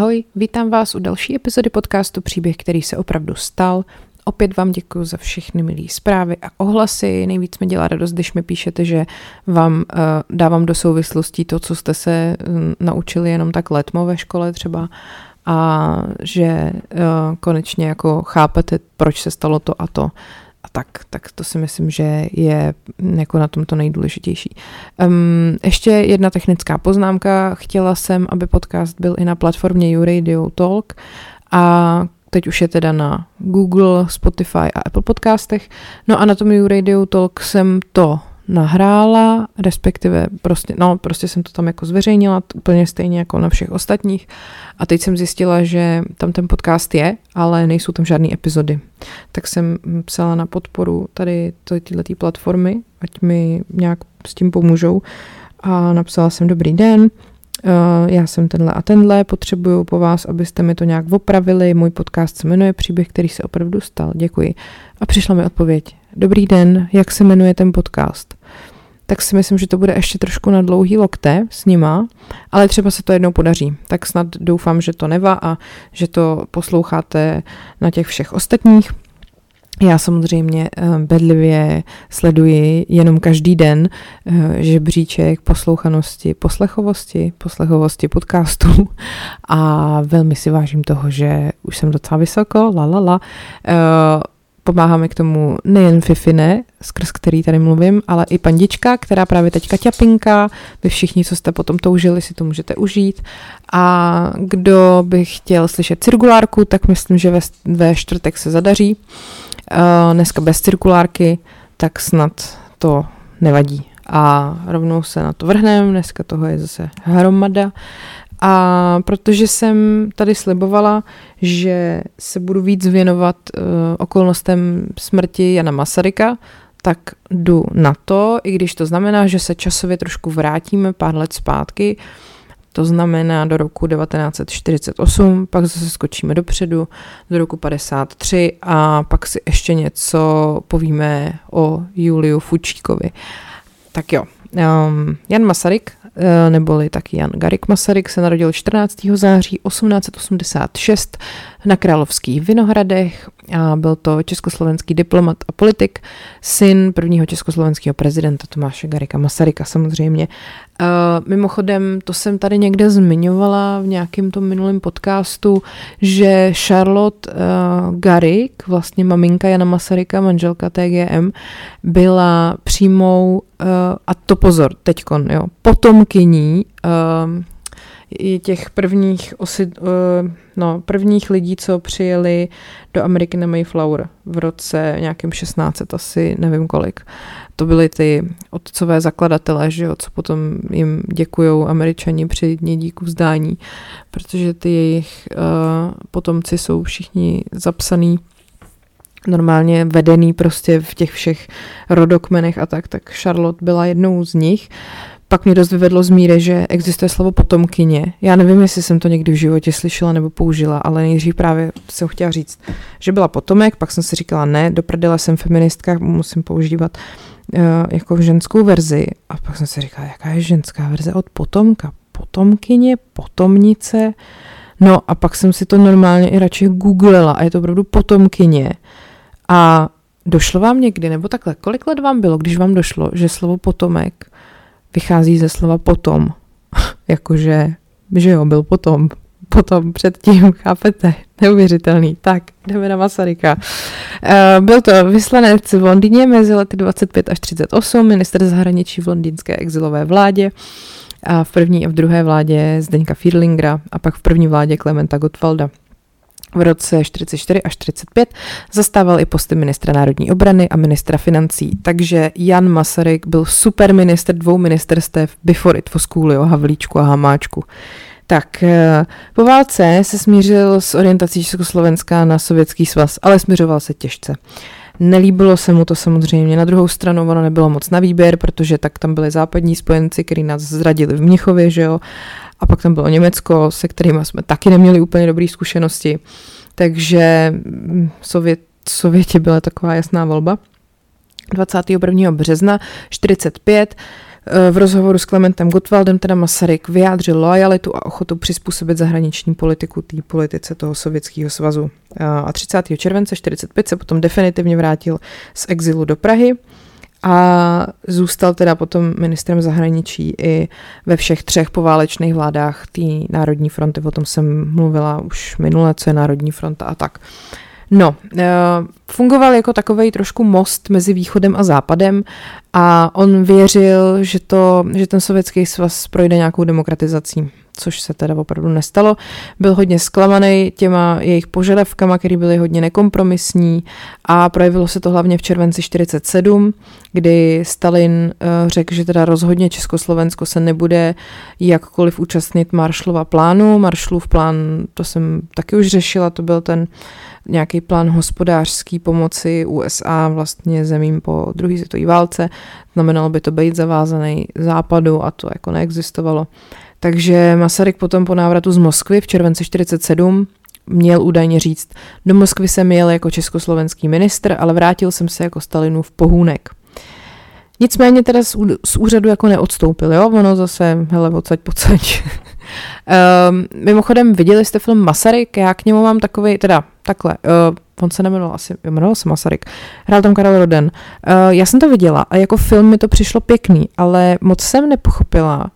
Ahoj, vítám vás u další epizody podcastu Příběh, který se opravdu stal. Opět vám děkuji za všechny milé zprávy a ohlasy. Nejvíc mi dělá radost, když mi píšete, že vám uh, dávám do souvislostí to, co jste se uh, naučili jenom tak letmo ve škole třeba a že uh, konečně jako chápete, proč se stalo to a to a tak, tak to si myslím, že je jako na tom to nejdůležitější. Um, ještě jedna technická poznámka. Chtěla jsem, aby podcast byl i na platformě YouRadio Talk a teď už je teda na Google, Spotify a Apple podcastech. No a na tom YouRadio Talk jsem to nahrála, respektive prostě, no, prostě jsem to tam jako zveřejnila, úplně stejně jako na všech ostatních. A teď jsem zjistila, že tam ten podcast je, ale nejsou tam žádné epizody. Tak jsem psala na podporu tady této platformy, ať mi nějak s tím pomůžou. A napsala jsem dobrý den, já jsem tenhle a tenhle, potřebuju po vás, abyste mi to nějak opravili. Můj podcast se jmenuje Příběh, který se opravdu stal. Děkuji. A přišla mi odpověď. Dobrý den, jak se jmenuje ten podcast? tak si myslím, že to bude ještě trošku na dlouhý lokte s nima, ale třeba se to jednou podaří. Tak snad doufám, že to neva a že to posloucháte na těch všech ostatních. Já samozřejmě eh, bedlivě sleduji jenom každý den eh, žebříček poslouchanosti, poslechovosti, poslechovosti podcastů a velmi si vážím toho, že už jsem docela vysoko, la la la. Eh, Pomáháme k tomu nejen Fifine, skrz který tady mluvím, ale i pandička, která právě teďka ťapinka. Vy všichni, co jste potom toužili, si to můžete užít. A kdo by chtěl slyšet cirkulárku, tak myslím, že ve, ve čtvrtek se zadaří. Dneska bez cirkulárky, tak snad to nevadí. A rovnou se na to vrhneme, dneska toho je zase hromada. A protože jsem tady slibovala, že se budu víc věnovat uh, okolnostem smrti Jana Masaryka, tak jdu na to, i když to znamená, že se časově trošku vrátíme pár let zpátky, to znamená do roku 1948, pak zase skočíme dopředu do roku 53 a pak si ještě něco povíme o Juliu Fučíkovi. Tak jo, um, Jan Masaryk Eh, neboli taky Jan Garik Masaryk, se narodil 14. září 1886 na Královských Vinohradech a byl to československý diplomat a politik, syn prvního československého prezidenta Tomáše Garika Masaryka samozřejmě. Uh, mimochodem, to jsem tady někde zmiňovala v nějakém tom minulém podcastu, že Charlotte uh, Garik, vlastně maminka Jana Masaryka, manželka TGM, byla přímou, uh, a to pozor, teďkon, jo, potomkyní uh, i těch prvních, osid, uh, no, prvních lidí, co přijeli do Ameriky na Mayflower v roce nějakým 16, asi nevím kolik. To byly ty otcové zakladatelé, že jo, co potom jim děkují američani při dní díku vzdání, protože ty jejich uh, potomci jsou všichni zapsaný normálně vedený prostě v těch všech rodokmenech a tak, tak Charlotte byla jednou z nich. Pak mě dost vyvedlo z míry, že existuje slovo potomkyně. Já nevím, jestli jsem to někdy v životě slyšela nebo použila, ale nejdřív právě jsem chtěla říct, že byla potomek, pak jsem si říkala ne, do jsem feministka, musím používat uh, jako ženskou verzi. A pak jsem si říkala, jaká je ženská verze od potomka? Potomkyně, potomnice. No a pak jsem si to normálně i radši googlila a je to opravdu potomkyně. A došlo vám někdy, nebo takhle, kolik let vám bylo, když vám došlo, že slovo potomek vychází ze slova potom. Jakože, že jo, byl potom, potom předtím, chápete? Neuvěřitelný. Tak, jdeme na Masaryka. Uh, byl to vyslanec v Londýně mezi lety 25 až 38, minister zahraničí v londýnské exilové vládě a v první a v druhé vládě Zdeňka Fiedlingera a pak v první vládě Klementa Gottwalda. V roce 44 až 45 zastával i posty ministra národní obrany a ministra financí, takže Jan Masaryk byl super minister dvou ministerstev before it was cool, jo, Havlíčku a Hamáčku. Tak, eh, po válce se smířil s orientací Československa na sovětský svaz, ale směřoval se těžce. Nelíbilo se mu to samozřejmě. Na druhou stranu ono nebylo moc na výběr, protože tak tam byli západní spojenci, kteří nás zradili v Mnichově, že jo. A pak tam bylo Německo, se kterými jsme taky neměli úplně dobré zkušenosti. Takže mm, Sovět, Sověti byla taková jasná volba. 21. března 45 v rozhovoru s Klementem Gottwaldem teda Masaryk vyjádřil lojalitu a ochotu přizpůsobit zahraniční politiku té politice toho sovětského svazu. A 30. července 45 se potom definitivně vrátil z exilu do Prahy a zůstal teda potom ministrem zahraničí i ve všech třech poválečných vládách té Národní fronty. O tom jsem mluvila už minule, co je Národní fronta a tak. No, eh, fungoval jako takový trošku most mezi východem a západem a on věřil, že, to, že ten sovětský svaz projde nějakou demokratizací což se teda opravdu nestalo. Byl hodně zklamaný těma jejich požadavkama, které byly hodně nekompromisní a projevilo se to hlavně v červenci 47, kdy Stalin uh, řekl, že teda rozhodně Československo se nebude jakkoliv účastnit Maršlova plánu. Maršlův plán, to jsem taky už řešila, to byl ten nějaký plán hospodářský pomoci USA vlastně zemím po druhé světové válce. Znamenalo by to být zavázaný západu a to jako neexistovalo. Takže Masaryk potom po návratu z Moskvy v červenci 47 měl údajně říct, do Moskvy jsem jel jako československý ministr, ale vrátil jsem se jako Stalinův pohůnek. Nicméně teda z, úřadu jako neodstoupil, jo, ono zase, hele, odsaď, pocať. um, mimochodem, viděli jste film Masaryk, já k němu mám takový, teda takhle, uh, on se nemenoval asi, jmenoval se Masaryk, hrál tam Karel Roden. Uh, já jsem to viděla a jako film mi to přišlo pěkný, ale moc jsem nepochopila,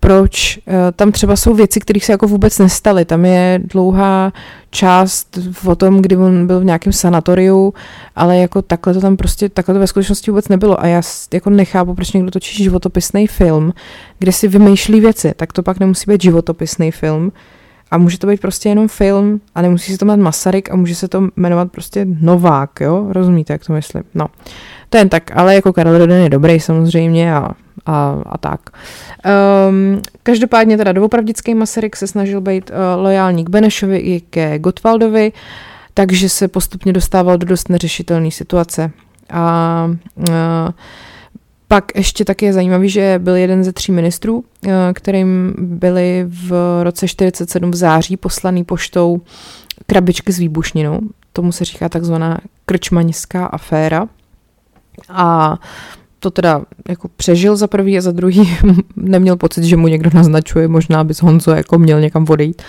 proč eh, tam třeba jsou věci, které se jako vůbec nestaly. Tam je dlouhá část o tom, kdy on byl v nějakém sanatoriu, ale jako takhle to tam prostě, takhle to ve skutečnosti vůbec nebylo. A já jako nechápu, proč někdo točí životopisný film, kde si vymýšlí věci, tak to pak nemusí být životopisný film. A může to být prostě jenom film a nemusí se to jmenovat Masaryk a může se to jmenovat prostě Novák, jo? Rozumíte, jak to myslím? No. To jen tak, ale jako Karel Roden je dobrý samozřejmě a a, a tak. Um, každopádně teda doopravdický Masaryk se snažil být uh, lojální k Benešovi i ke Gottwaldovi, takže se postupně dostával do dost neřešitelné situace. A uh, pak ještě taky je zajímavý, že byl jeden ze tří ministrů, uh, kterým byli v roce 47 v září poslaný poštou krabičky s výbušninou. Tomu se říká takzvaná krčmaňská aféra. A to teda jako přežil za prvý a za druhý neměl pocit, že mu někdo naznačuje, možná bys Honzo jako měl někam odejít.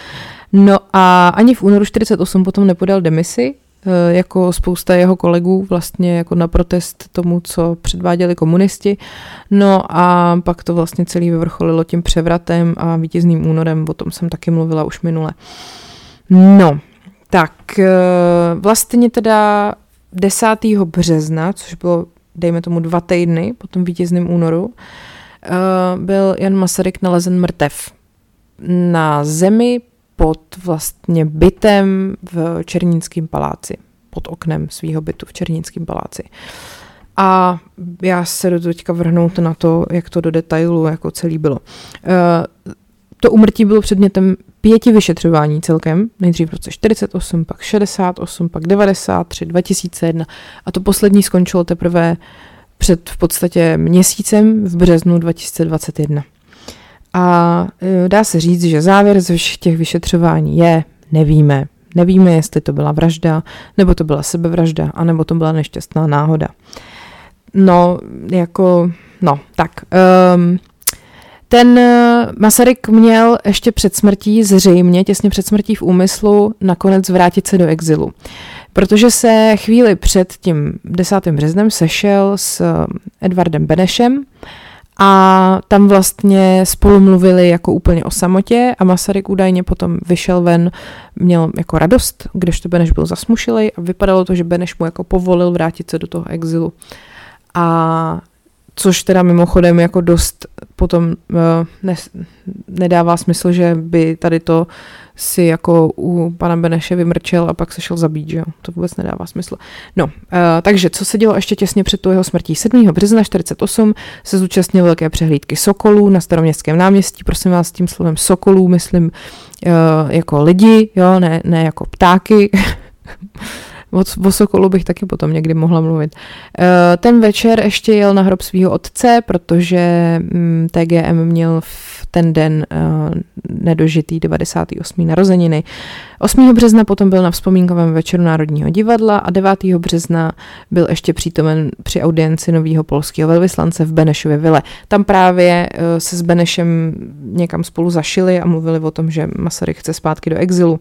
No a ani v únoru 48 potom nepodal demisi, eh, jako spousta jeho kolegů vlastně jako na protest tomu, co předváděli komunisti. No a pak to vlastně celý vyvrcholilo tím převratem a vítězným únorem, o tom jsem taky mluvila už minule. No, tak eh, vlastně teda 10. března, což bylo dejme tomu dva týdny po tom vítězném únoru, uh, byl Jan Masaryk nalezen mrtev na zemi pod vlastně bytem v Černínském paláci, pod oknem svého bytu v Černínském paláci. A já se do teďka vrhnout na to, jak to do detailu jako celý bylo. To umrtí bylo předmětem pěti vyšetřování celkem, nejdřív v roce 48, pak 68, pak 93, 2001 a to poslední skončilo teprve před v podstatě měsícem v březnu 2021. A e, dá se říct, že závěr ze všech těch vyšetřování je, nevíme. Nevíme, jestli to byla vražda, nebo to byla sebevražda, anebo to byla nešťastná náhoda. No, jako, no, tak. Um, ten eh, Masaryk měl ještě před smrtí, zřejmě těsně před smrtí v úmyslu, nakonec vrátit se do exilu. Protože se chvíli před tím 10. březnem sešel s eh, Edvardem Benešem a tam vlastně spolu mluvili jako úplně o samotě a Masaryk údajně potom vyšel ven, měl jako radost, kdežto Beneš byl zasmušilej a vypadalo to, že Beneš mu jako povolil vrátit se do toho exilu. A což teda mimochodem jako dost potom uh, ne, nedává smysl, že by tady to si jako u pana Beneše vymrčel a pak se šel zabít, že jo? To vůbec nedává smysl. No, uh, takže co se dělo ještě těsně před tu jeho smrtí? 7. března 48 se zúčastnil velké přehlídky Sokolů na staroměstském náměstí, prosím vás, tím slovem Sokolů myslím uh, jako lidi, jo, ne, ne jako ptáky. O, o Sokolu bych taky potom někdy mohla mluvit. Eh, ten večer ještě jel na hrob svého otce, protože mm, TGM měl v ten den eh, nedožitý 98. narozeniny. 8. března potom byl na vzpomínkovém večeru Národního divadla a 9. března byl ještě přítomen při audienci nového polského velvyslance v Benešově vile. Tam právě eh, se s Benešem někam spolu zašili a mluvili o tom, že Masaryk chce zpátky do exilu.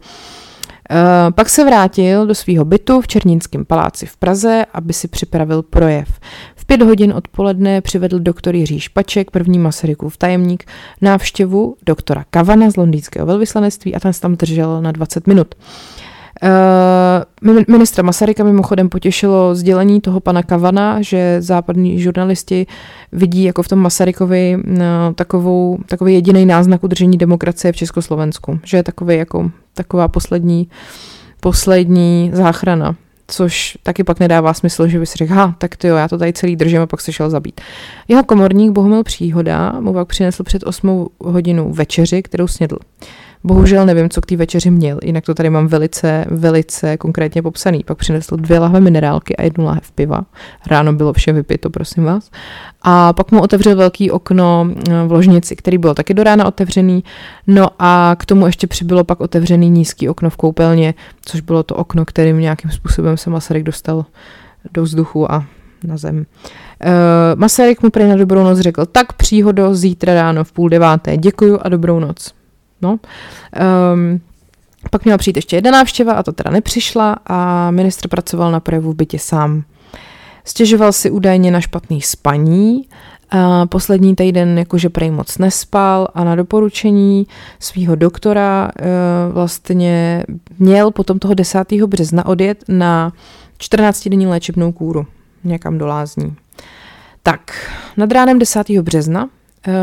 Uh, pak se vrátil do svého bytu v Černínském paláci v Praze, aby si připravil projev. V pět hodin odpoledne přivedl doktor Jiří Špaček, první Masarykův tajemník, návštěvu doktora Kavana z londýnského velvyslanectví a ten se tam držel na 20 minut. Uh, ministra Masaryka mimochodem potěšilo sdělení toho pana Kavana, že západní žurnalisti vidí jako v tom Masarykovi uh, takovou, takový jediný náznak udržení demokracie v Československu, že je takový jako taková poslední, poslední záchrana což taky pak nedává smysl, že by si řekl, ha, tak ty jo, já to tady celý držím a pak se šel zabít. Jeho komorník Bohumil Příhoda mu pak přinesl před 8 hodinou večeři, kterou snědl. Bohužel nevím, co k té večeři měl, jinak to tady mám velice, velice konkrétně popsaný. Pak přinesl dvě lahve minerálky a jednu lahev piva. Ráno bylo vše vypito, prosím vás. A pak mu otevřel velký okno eh, v ložnici, který byl taky do rána otevřený. No a k tomu ještě přibylo pak otevřený nízký okno v koupelně, což bylo to okno, kterým nějakým způsobem se Masaryk dostal do vzduchu a na zem. Uh, Masaryk mu prý na dobrou noc řekl, tak příhodo zítra ráno v půl deváté, děkuju a dobrou noc. No. Um, pak měla přijít ještě jedna návštěva a to teda nepřišla a ministr pracoval na projevu v bytě sám. Stěžoval si údajně na špatný spaní, a poslední týden jakože prej moc nespal a na doporučení svého doktora e, vlastně měl potom toho 10. března odjet na 14-denní léčebnou kůru někam do lázní. Tak, nad ránem 10. března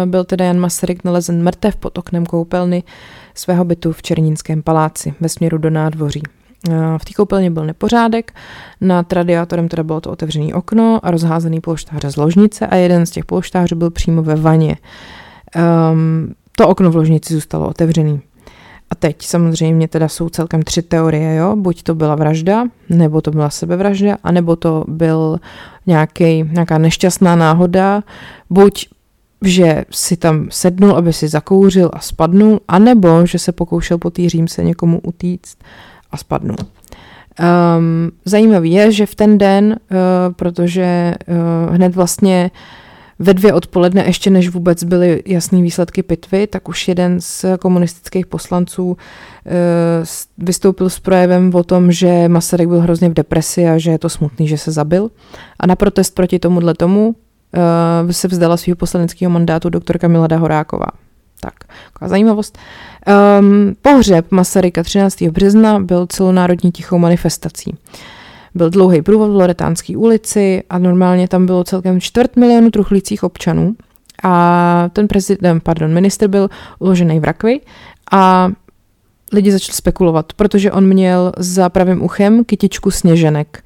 byl teda Jan Masaryk nalezen mrtev pod oknem koupelny svého bytu v Černínském paláci ve směru do nádvoří. Eh, v té koupelně byl nepořádek, nad radiátorem teda bylo to otevřené okno a rozházený polštáře z ložnice a jeden z těch polštářů byl přímo ve vaně. Um, to okno v ložnici zůstalo otevřený. A teď samozřejmě teda jsou celkem tři teorie, jo? Buď to byla vražda, nebo to byla sebevražda, anebo to byl nějaký, nějaká nešťastná náhoda, buď že si tam sednul, aby si zakouřil a spadnul, anebo že se pokoušel po té římse někomu utíct a spadnul. Um, zajímavý je, že v ten den, uh, protože uh, hned vlastně ve dvě odpoledne, ještě než vůbec byly jasné výsledky pitvy, tak už jeden z komunistických poslanců uh, vystoupil s projevem o tom, že Masaryk byl hrozně v depresi a že je to smutný, že se zabil. A na protest proti tomuhle tomu uh, se vzdala svého poslaneckého mandátu doktorka Milada Horáková. Tak, taková zajímavost. Um, pohřeb Masaryka 13. března byl celonárodní tichou manifestací. Byl dlouhý průvod v Loretánské ulici a normálně tam bylo celkem čtvrt milionu truchlících občanů. A ten prezident, pardon, minister byl uložený v rakvi a lidi začali spekulovat, protože on měl za pravým uchem kytičku sněženek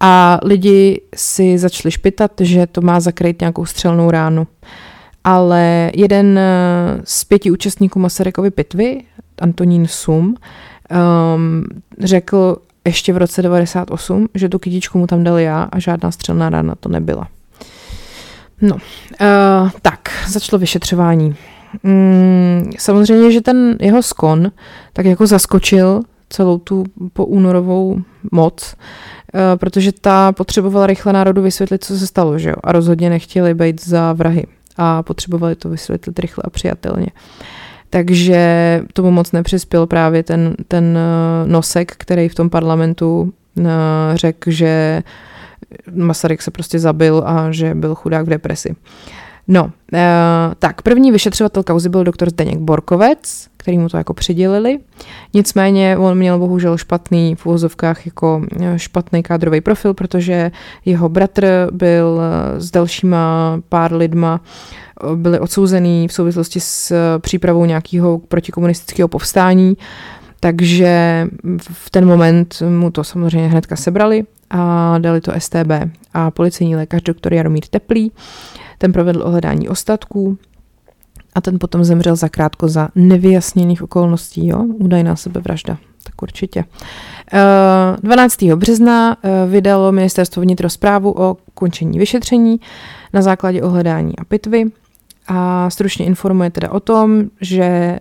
a lidi si začali špitat, že to má zakrýt nějakou střelnou ránu. Ale jeden eh, z pěti účastníků Masarykovy pitvy, Antonín Sum, um, řekl ještě v roce 98, že tu kytičku mu tam dal já a žádná střelná rána to nebyla. No, uh, tak, začalo vyšetřování. Mm, samozřejmě, že ten jeho skon tak jako zaskočil celou tu poúnorovou moc, protože ta potřebovala rychle národu vysvětlit, co se stalo, že jo? A rozhodně nechtěli být za vrahy a potřebovali to vysvětlit rychle a přijatelně. Takže tomu moc nepřispěl právě ten, ten eh, nosek, který v tom parlamentu eh, řekl, že Masaryk se prostě zabil a že byl chudák v depresi. No, tak první vyšetřovatel kauzy byl doktor Zdeněk Borkovec, který mu to jako přidělili. Nicméně on měl bohužel špatný v úvozovkách jako eh, špatný kádrový profil, protože jeho bratr byl eh, s dalšíma pár lidma byli odsouzený v souvislosti s přípravou nějakého protikomunistického povstání, takže v ten moment mu to samozřejmě hnedka sebrali a dali to STB a policejní lékař doktor Jaromír Teplý ten provedl ohledání ostatků a ten potom zemřel zakrátko za nevyjasněných okolností, jo, údajná sebevražda, tak určitě. 12. Eh, března eh, vydalo ministerstvo vnitro zprávu o končení vyšetření na základě ohledání a pitvy a stručně informuje teda o tom, že eh,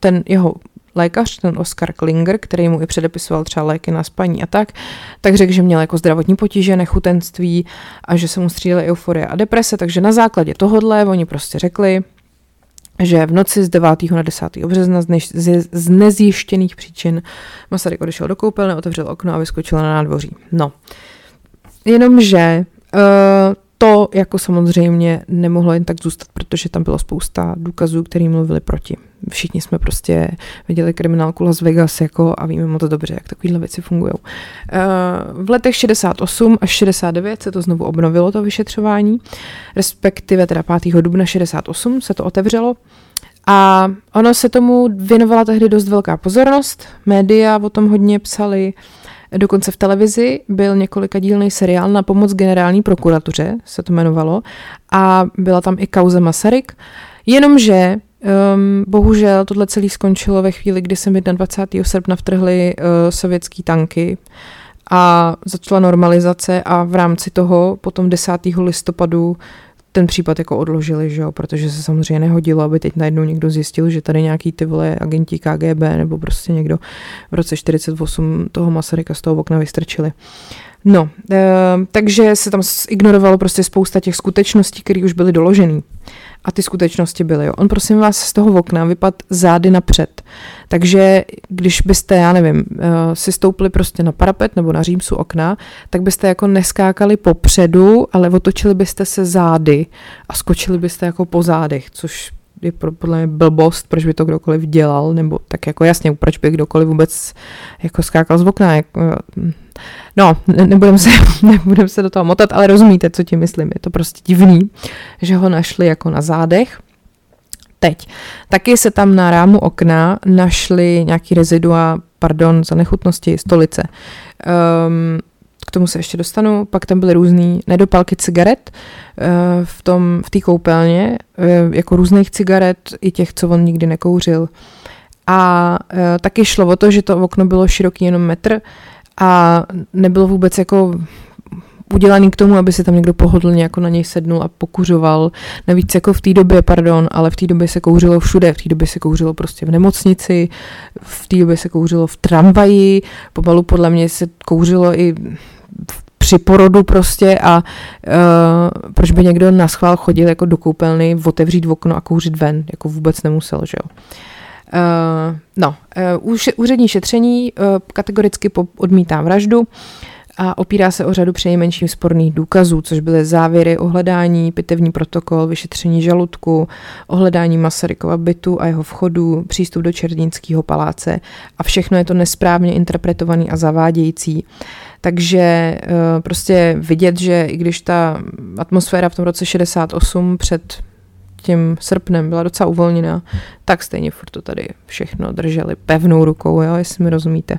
ten jeho lékař, ten Oscar Klinger, který mu i předepisoval třeba léky na spaní a tak, tak řekl, že měl jako zdravotní potíže, nechutenství a že se mu střídaly euforie a deprese, takže na základě tohohle oni prostě řekli, že v noci z 9. na 10. března z, z nezjištěných příčin Masaryk odešel do koupelny, otevřel okno a vyskočil na nádvoří. No, jenomže uh, to jako samozřejmě nemohlo jen tak zůstat, protože tam bylo spousta důkazů, které mluvili proti. Všichni jsme prostě viděli kriminálku Las Vegas jako a víme moc dobře, jak takovéhle věci fungují. Eh, v letech 68 až 69 se to znovu obnovilo, to vyšetřování, respektive teda 5. dubna 68 se to otevřelo. A ono se tomu věnovala tehdy dost velká pozornost, média o tom hodně psali, Dokonce v televizi byl několika dílný seriál na pomoc generální prokuratuře, se to jmenovalo, a byla tam i kauza Masaryk, jenomže Um, bohužel tohle celé skončilo ve chvíli, kdy se 21. srpna vtrhly uh, sovětský tanky a začala normalizace a v rámci toho potom 10. listopadu ten případ jako odložili, že jo, protože se samozřejmě nehodilo, aby teď najednou někdo zjistil, že tady nějaký ty vole agenti KGB nebo prostě někdo v roce 48 toho Masaryka z toho okna vystrčili. No, e, takže se tam ignorovalo prostě spousta těch skutečností, které už byly doložené. A ty skutečnosti byly. Jo. On prosím vás z toho okna vypad zády napřed. Takže když byste, já nevím, eh, si stoupli prostě na parapet nebo na římsu okna, tak byste jako neskákali popředu, ale otočili byste se zády a skočili byste jako po zádech, což je podle mě blbost, proč by to kdokoliv dělal, nebo tak jako jasně, proč by kdokoliv vůbec jako skákal z okna. Jako, no, nebudem se, nebudem se do toho motat, ale rozumíte, co ti myslím. Je to prostě divný, že ho našli jako na zádech. Teď. Taky se tam na rámu okna našly nějaký rezidua, pardon, za nechutnosti, stolice. Um, tomu se ještě dostanu, pak tam byly různé nedopalky cigaret eh, v tom, v té koupelně, eh, jako různých cigaret, i těch, co on nikdy nekouřil. A eh, taky šlo o to, že to okno bylo široký jenom metr a nebylo vůbec jako udělaný k tomu, aby se tam někdo pohodlně jako na něj sednul a pokuřoval. Navíc jako v té době, pardon, ale v té době se kouřilo všude. V té době se kouřilo prostě v nemocnici, v té době se kouřilo v tramvaji, pomalu podle mě se kouřilo i při porodu prostě a uh, proč by někdo na schvál chodil jako do koupelny, otevřít okno a kouřit ven, jako vůbec nemusel, že jo. Uh, no, uh, úřední šetření uh, kategoricky odmítá vraždu. Uh, a opírá se o řadu přejmenším sporných důkazů, což byly závěry ohledání, pitevní protokol, vyšetření žaludku, ohledání Masarykova bytu a jeho vchodu, přístup do Černínského paláce a všechno je to nesprávně interpretovaný a zavádějící. Takže eh, prostě vidět, že i když ta atmosféra v tom roce 68 před tím srpnem byla docela uvolněná, tak stejně furt to tady všechno drželi pevnou rukou, jo, jestli mi rozumíte.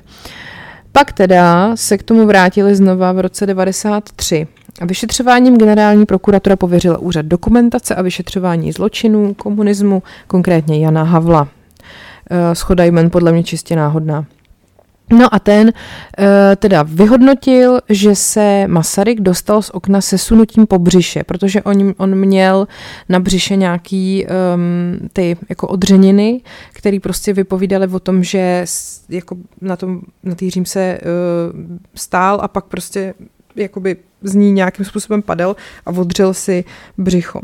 Pak teda se k tomu vrátili znova v roce 93. A vyšetřováním generální prokuratura pověřila úřad dokumentace a vyšetřování zločinů, komunismu, konkrétně Jana Havla. Eh, schoda jmen podle mě čistě náhodná. No a ten uh, teda vyhodnotil, že se Masaryk dostal z okna se sunutím po břiše, protože on, on měl na břiše nějaký um, ty jako odřeniny, které prostě vypovídaly o tom, že jako na tom, na té se uh, stál a pak prostě jakoby z ní nějakým způsobem padal a odřel si břicho.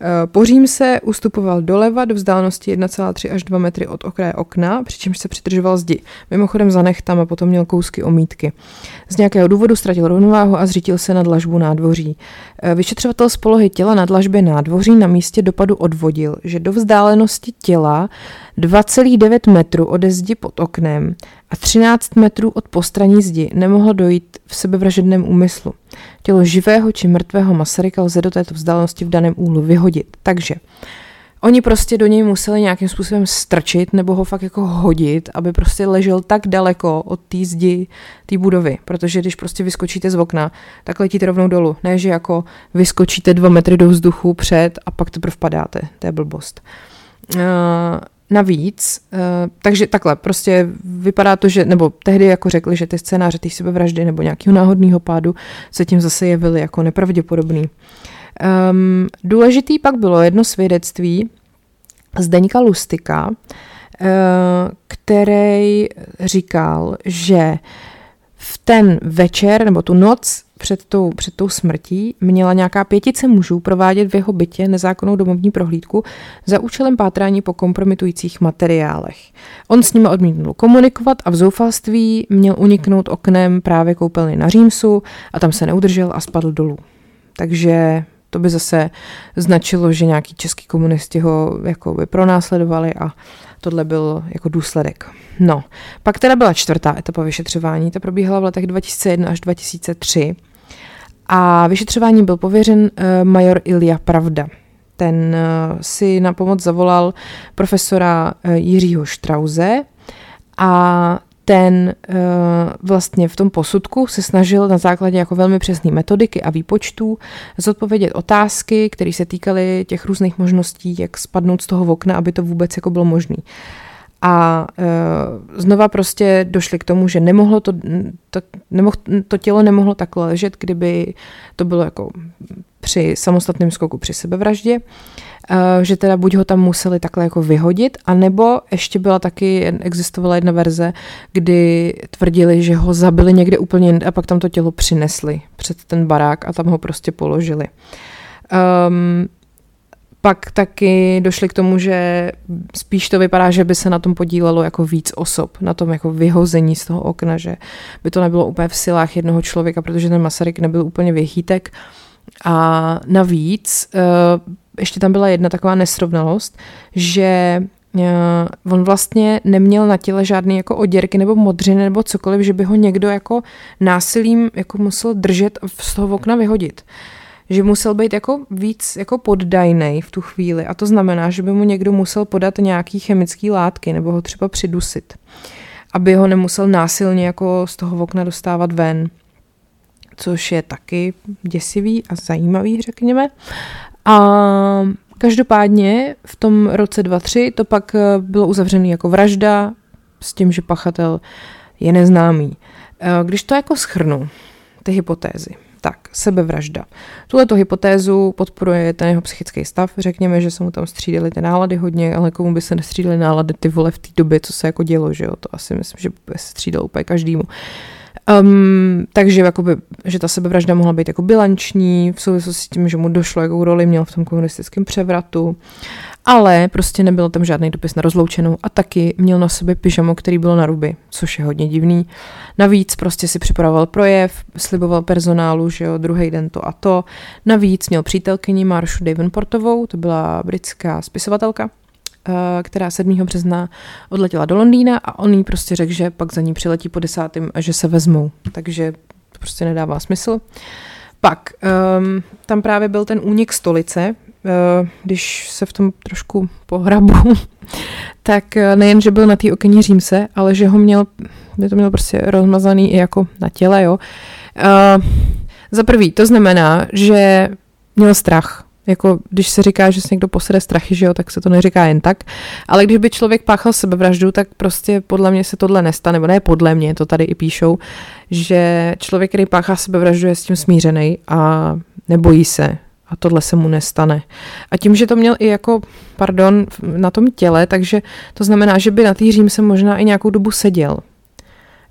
Eh, po se ustupoval doleva do vzdálenosti 1,3 až 2 metry od okraje okna, přičemž se přidržoval zdi. Mimochodem zanech tam a potom měl kousky omítky. Z nějakého důvodu ztratil rovnováhu a zřítil se na dlažbu nádvoří. Eh, vyšetřovatel z polohy těla na dlažbě nádvoří na místě dopadu odvodil, že do vzdálenosti těla 2,9 metru ode zdi pod oknem a 13 metrů od postraní zdi nemohlo dojít v sebevražedném úmyslu. Tělo živého či mrtvého Masaryka lze do této vzdálenosti v daném úhlu vyhodit. Takže oni prostě do něj museli nějakým způsobem strčit nebo ho fakt jako hodit, aby prostě ležel tak daleko od té zdi té budovy. Protože když prostě vyskočíte z okna, tak letíte rovnou dolů. Ne, že jako vyskočíte dva metry do vzduchu před a pak teprve padáte. To je blbost. Navíc, uh, takže takhle, prostě vypadá to, že, nebo tehdy jako řekli, že ty scénáře té sebevraždy nebo nějakého náhodného pádu se tím zase jevily jako nepravděpodobný. Um, důležitý pak bylo jedno svědectví Zdeňka Lustika, uh, který říkal, že v ten večer nebo tu noc před tou, před tou smrtí měla nějaká pětice mužů provádět v jeho bytě nezákonnou domovní prohlídku za účelem pátrání po kompromitujících materiálech. On s nimi odmítnul komunikovat a v zoufalství měl uniknout oknem právě koupelny na Římsu a tam se neudržel a spadl dolů. Takže to by zase značilo, že nějaký český komunisti ho jako by pronásledovali a tohle byl jako důsledek. No, pak teda byla čtvrtá etapa vyšetřování, ta probíhala v letech 2001 až 2003 a vyšetřování byl pověřen uh, major Ilja Pravda. Ten uh, si na pomoc zavolal profesora uh, Jiřího Štrauze a ten uh, vlastně v tom posudku se snažil na základě jako velmi přesné metodiky a výpočtů zodpovědět otázky, které se týkaly těch různých možností, jak spadnout z toho okna, aby to vůbec jako bylo možné. A uh, znova prostě došli k tomu, že nemohlo to, to, nemoh, to tělo nemohlo takhle ležet, kdyby to bylo jako při samostatném skoku při sebevraždě, že teda buď ho tam museli takhle jako vyhodit, anebo ještě byla taky, existovala jedna verze, kdy tvrdili, že ho zabili někde úplně a pak tam to tělo přinesli před ten barák a tam ho prostě položili. Um, pak taky došli k tomu, že spíš to vypadá, že by se na tom podílelo jako víc osob, na tom jako vyhození z toho okna, že by to nebylo úplně v silách jednoho člověka, protože ten Masaryk nebyl úplně věchýtek. A navíc eh, ještě tam byla jedna taková nesrovnalost, že eh, on vlastně neměl na těle žádný jako oděrky nebo modřiny nebo cokoliv, že by ho někdo jako násilím jako musel držet a z toho okna vyhodit že musel být jako víc jako poddajnej v tu chvíli a to znamená, že by mu někdo musel podat nějaký chemický látky nebo ho třeba přidusit, aby ho nemusel násilně jako z toho okna dostávat ven, což je taky děsivý a zajímavý, řekněme. A každopádně v tom roce 2003 to pak eh, bylo uzavřené jako vražda s tím, že pachatel je neznámý. Eh, když to jako schrnu, ty hypotézy, tak, sebevražda. Tuhle hypotézu podporuje ten jeho psychický stav. Řekněme, že se mu tam střídali ty nálady hodně, ale komu by se nestřídaly nálady ty vole v té době, co se jako dělo, že jo? To asi myslím, že by se střídalo úplně každému. Um, takže jakoby, že ta sebevražda mohla být jako bilanční v souvislosti s tím, že mu došlo, jakou roli měl v tom komunistickém převratu ale prostě nebyl tam žádný dopis na rozloučenou a taky měl na sobě pyžamo, který byl na ruby, což je hodně divný. Navíc prostě si připravoval projev, sliboval personálu, že jo, druhý den to a to. Navíc měl přítelkyni Marshu Davenportovou, to byla britská spisovatelka, která 7. března odletěla do Londýna a on jí prostě řekl, že pak za ní přiletí po desátém a že se vezmou. Takže to prostě nedává smysl. Pak um, tam právě byl ten únik stolice, Eh, když se v tom trošku pohrabu, tak eh, nejen, že byl na té okení Římse, ale že ho měl, by to měl prostě rozmazaný i jako na těle, jo. Uh, za prvý, to znamená, že měl strach. Jako když se říká, že se někdo posede strachy, že jo, tak se to neříká jen tak. Ale když by člověk páchal sebevraždu, tak prostě podle mě se tohle nestane, nebo ne podle mě, to tady i píšou, že člověk, který páchá sebevraždu, je s tím smířený a nebojí se a tohle se mu nestane. A tím, že to měl i jako, pardon, na tom těle, takže to znamená, že by na té se možná i nějakou dobu seděl.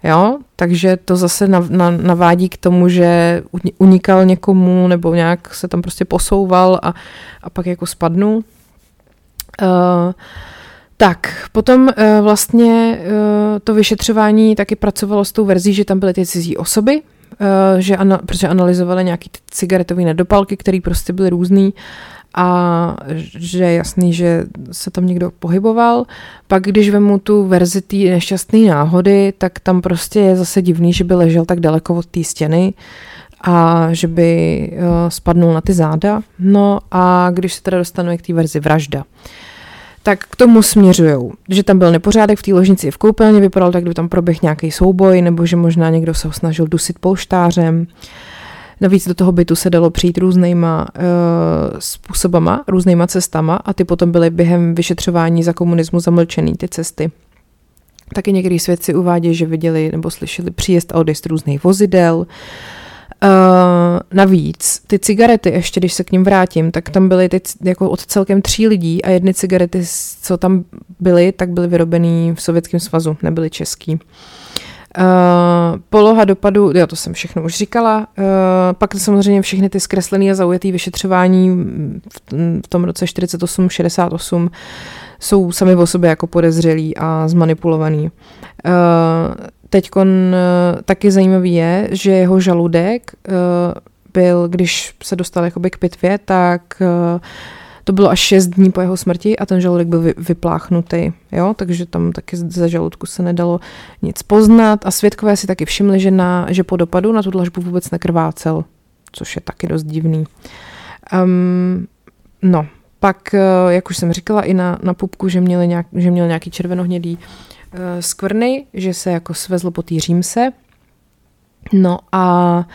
Jo, takže to zase nav, navádí k tomu, že unikal někomu nebo nějak se tam prostě posouval a, a pak jako spadnul. Uh, tak, potom uh, vlastně uh, to vyšetřování taky pracovalo s tou verzí, že tam byly ty cizí osoby, Eh, že ana, protože analyzovali nějaký ty cigaretové nedopalky, které prostě byly různý a že je jasný, že se tam někdo pohyboval. Pak když vemu tu verzi té nešťastné náhody, tak tam prostě je zase divný, že by ležel tak daleko od té stěny a že by uh, spadnul na ty záda. No a když se teda dostanu k té verzi vražda. Uh, tak k tomu směřují. Že tam byl nepořádek v té ložnici v koupelně, vypadal tak, kdyby tam proběh nějaký souboj, nebo že možná někdo se ho snažil dusit polštářem. Navíc do toho bytu se dalo přijít různýma uh, způsobama, různýma cestama a ty potom byly během vyšetřování za komunismu zamlčený, ty cesty. Taky některý svědci uvádějí, že viděli nebo slyšeli příjezd a odjezd různých vozidel. Uh, navíc ty cigarety, ještě když se k ním vrátím, tak tam byly ty, jako od celkem tří lidí a jedny cigarety, co tam byly, tak byly vyrobený v Sovětském svazu, nebyly český. Uh, poloha dopadu, jo, to jsem všechno už říkala, uh, pak samozřejmě všechny ty zkreslené a zaujatý vyšetřování v, v tom roce 48-68 jsou sami o sobě jako podezřelí a zmanipulovaný. Uh, Teď uh, taky zajímavý je, že jeho žaludek uh, byl, když se dostal jakoby k pitvě, tak uh, to bylo až 6 dní po jeho smrti a ten žaludek byl vy, vypláchnutý, jo, takže tam taky ze žaludku se nedalo nic poznat a svědkové si taky všimli, že, na, že po dopadu na tu dlažbu vůbec nekrvácel, což je taky dost divný. Um, no, pak, jak už jsem říkala i na, na pupku, že, měli nějak, že měl nějaký červenohnědý uh, skvrny, že se jako svezl po té římse. No a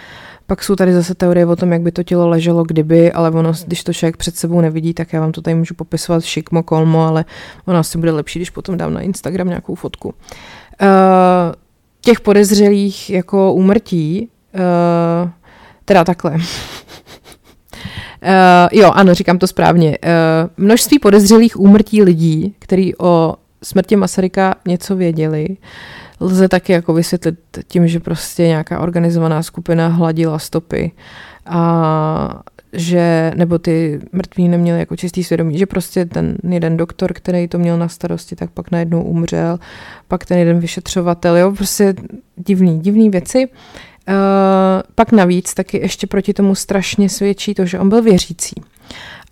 pak jsou tady zase teorie o tom, jak by to tělo leželo kdyby, ale ono, když to člověk před sebou nevidí, tak já vám to tady můžu popisovat šikmo, kolmo, ale ono asi bude lepší, když potom dám na Instagram nějakou fotku. Uh, těch podezřelých jako úmrtí, uh, teda takhle. Uh, jo, ano, říkám to správně. Uh, množství podezřelých úmrtí lidí, kteří o smrti Masaryka něco věděli, lze taky jako vysvětlit tím, že prostě nějaká organizovaná skupina hladila stopy a že, nebo ty mrtví neměli jako čistý svědomí, že prostě ten jeden doktor, který to měl na starosti, tak pak najednou umřel, pak ten jeden vyšetřovatel, jo, prostě divný, divný věci. Uh, pak navíc taky ještě proti tomu strašně svědčí to, že on byl věřící.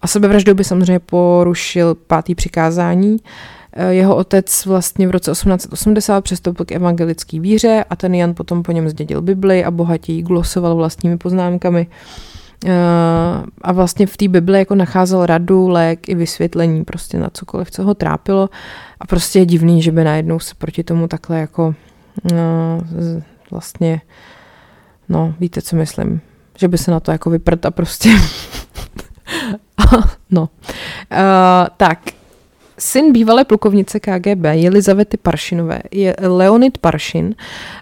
A sebevraždou by samozřejmě porušil pátý přikázání, uh, jeho otec vlastně v roce 1880 přestoupil k evangelické víře a ten Jan potom po něm zdědil Bibli a bohatě glosoval vlastními poznámkami. Eh, a vlastně v té Bibli jako nacházel radu, lék i vysvětlení prostě na cokoliv, co ho trápilo. A prostě je divný, že by najednou se proti tomu takhle jako no, vlastně, no víte, co myslím, že by se na to jako vyprt a prostě no. Uh, tak, Syn bývalé plukovnice KGB Jelizavety Paršinové je Leonid Paršin.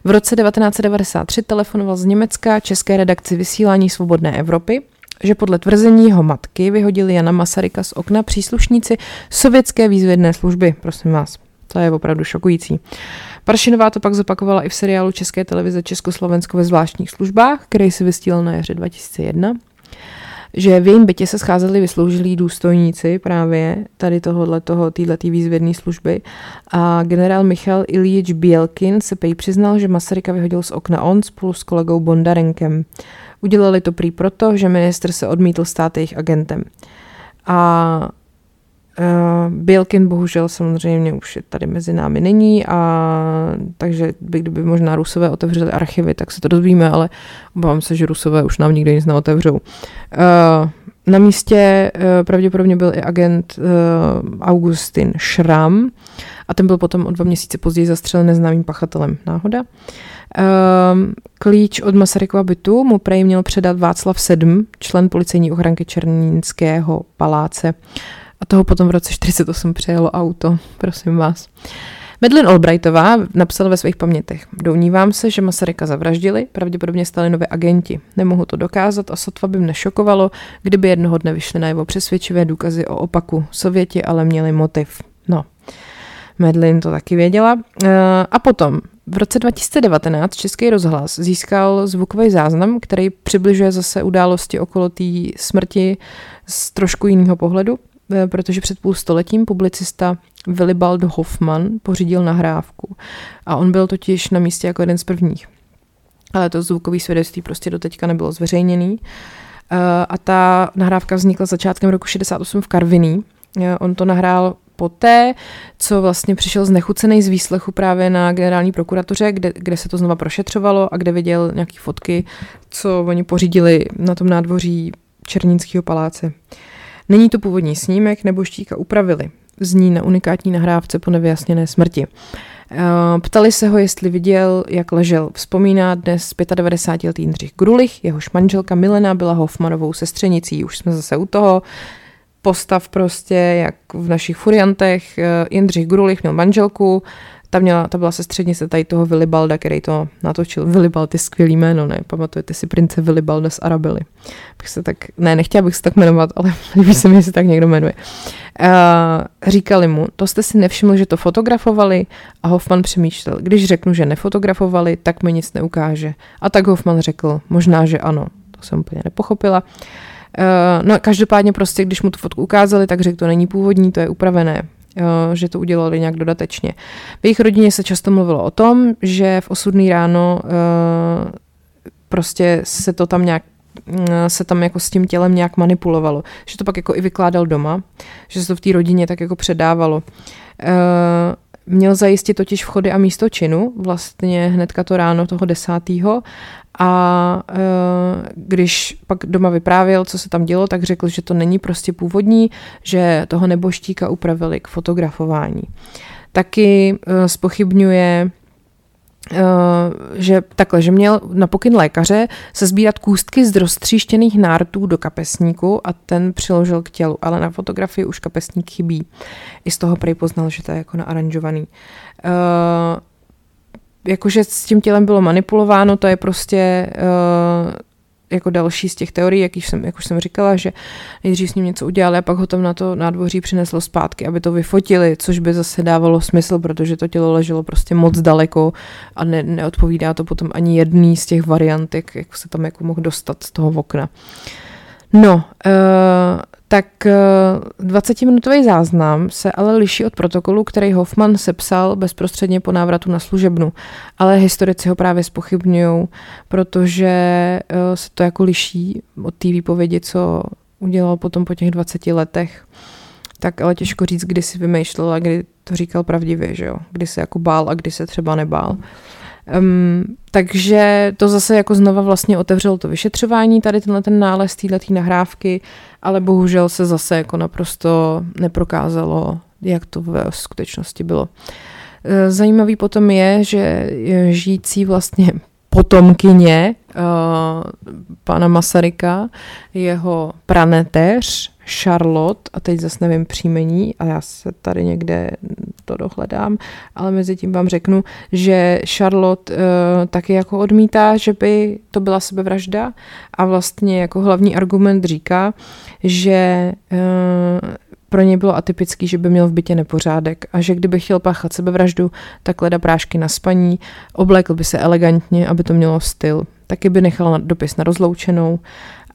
V roce 1993 telefonoval z Německa české redakci vysílání Svobodné Evropy, že podle tvrzení jeho matky vyhodili Jana Masaryka z okna příslušníci sovětské výzvědné služby. Prosím vás, to je opravdu šokující. Paršinová to pak zopakovala i v seriálu České televize Československo ve zvláštních službách, který se vysílal na jaře 2001 že v jejím bytě se scházeli vysloužilí důstojníci právě tady tohohle toho, této výzvědné služby a generál Michal Iljič Bělkin se pej přiznal, že Masaryka vyhodil z okna on spolu s kolegou Bondarenkem. Udělali to prý proto, že minister se odmítl stát jejich agentem. A Bělkin bohužel samozřejmě už je tady mezi námi není, a takže by, kdyby možná Rusové otevřeli archivy, tak se to dozvíme, ale obávám se, že Rusové už nám nikdy nic neotevřou. Uh, na místě uh, pravděpodobně byl i agent Augustin Schramm a ten byl potom o dva měsíce později zastřelen neznámým pachatelem. Náhoda. Klíč od Masarykova bytu mu prej měl předat Václav Sedm, člen policejní ochranky Černínského paláce. A toho potom v roce 48 přejelo auto, prosím vás. Medlin Albrightová napsala ve svých pamětech. Dounívám se, že Masaryka zavraždili, pravděpodobně Stalinovi agenti. Nemohu to dokázat a sotva by mne šokovalo, kdyby jednoho dne vyšly na jeho přesvědčivé důkazy o opaku. Sověti ale měli motiv. No, Medlin to taky věděla. Eh, a potom v roce 2019 Český rozhlas získal zvukový záznam, který přibližuje zase události okolo té smrti z trošku jiného pohledu. Eh, protože před půl stoletím publicista Willibald Hoffman pořídil nahrávku a on byl totiž na místě jako jeden z prvních. Ale to zvukové svědectví prostě do teďka nebylo zveřejněný. Eh, a ta nahrávka vznikla začátkem roku 68 v Karviní. Eh, on to nahrál poté, co vlastně přišel znechucený z výslechu právě na generální prokuratoře, kde, kde se to znova prošetřovalo a kde viděl nějaké fotky, co oni pořídili na tom nádvoří Černínského paláce. Není to původní snímek, nebo štíka upravili. zní na unikátní nahrávce po nevyjasněné smrti. Eh, ptali se ho, jestli viděl, jak ležel. Vzpomíná dnes 95-letý Jindřich Grulich, jehož manželka Milena byla Hofmanovou sestřenicí. Už jsme zase u toho. Postav prostě, jak v našich furiantech. Eh, Jindřich Grulich měl manželku, ta, měla, ta byla sestřednice tady toho Vilibalda, který to natočil. Vilibald je skvělý jméno, ne? Pamatujete si prince Vilibalda z Arabely. Bych se tak, ne, nechtěla bych se tak jmenovat, ale líbí se mi, se tak někdo jmenuje. Uh, říkali mu, to jste si nevšiml, že to fotografovali a Hoffman přemýšlel, když řeknu, že nefotografovali, tak mi nic neukáže. A tak Hoffman řekl, možná, že ano. To jsem úplně nepochopila. Uh, no každopádně prostě, když mu tu fotku ukázali, tak řekl, to není původní, to je upravené. Eh, že to udělali nějak dodatečně. V jejich rodině se často mluvilo o tom, že v osudný ráno eh, prostě se to tam nějak eh, se tam jako s tím tělem nějak manipulovalo. Že to pak jako i vykládal doma, že se to v té rodině tak jako předávalo. Měl zajistit totiž vchody a místo činu, vlastně hnedka to ráno toho desátého a e, když pak doma vyprávěl, co se tam dělo, tak řekl, že to není prostě původní, že toho neboštíka upravili k fotografování. Taky spochybňuje Uh, že takhle, že měl na pokyn lékaře se sbírat kůstky z roztříštěných nártů do kapesníku a ten přiložil k tělu, ale na fotografii už kapesník chybí. I z toho prej poznal, že to je jako naaranžovaný. Uh, jakože s tím tělem bylo manipulováno, to je prostě uh, jako další z těch teorií, jak už jsem, jak už jsem říkala, že nejdřív s ním něco udělali a pak ho tam na to nádvoří přineslo zpátky, aby to vyfotili, což by zase dávalo smysl, protože to tělo leželo prostě moc daleko a ne, neodpovídá to potom ani jedný z těch variant, jak, jak se tam jako mohl dostat z toho okna. No, uh, tak 20-minutový eh, záznam se ale liší od protokolu, který Hoffman sepsal bezprostředně po návratu na služebnu. Ale historici ho právě spochybňují, protože eh, se to jako liší od té výpovědi, co udělal potom po těch 20 letech. Tak ale těžko říct, kdy si vymýšlel a kdy to říkal pravdivě, že jo? Kdy se jako bál a kdy se třeba nebál. Um, takže to zase jako znova vlastně otevřelo to vyšetřování, tady tenhle ten nález této nahrávky, ale bohužel se zase jako naprosto neprokázalo, jak to ve skutečnosti bylo. E, zajímavý potom je, že žijící vlastně potomkyně uh, pana Masaryka, jeho praneteř, Charlotte, a teď zase nevím příjmení, a já se tady někde to dohledám, ale mezi tím vám řeknu, že Charlotte uh, taky jako odmítá, že by to byla sebevražda a vlastně jako hlavní argument říká, že uh, pro něj bylo atypický, že by měl v bytě nepořádek a že kdyby chtěl páchat sebevraždu, tak leda prášky na spaní, oblékl by se elegantně, aby to mělo styl. Taky by nechal dopis na rozloučenou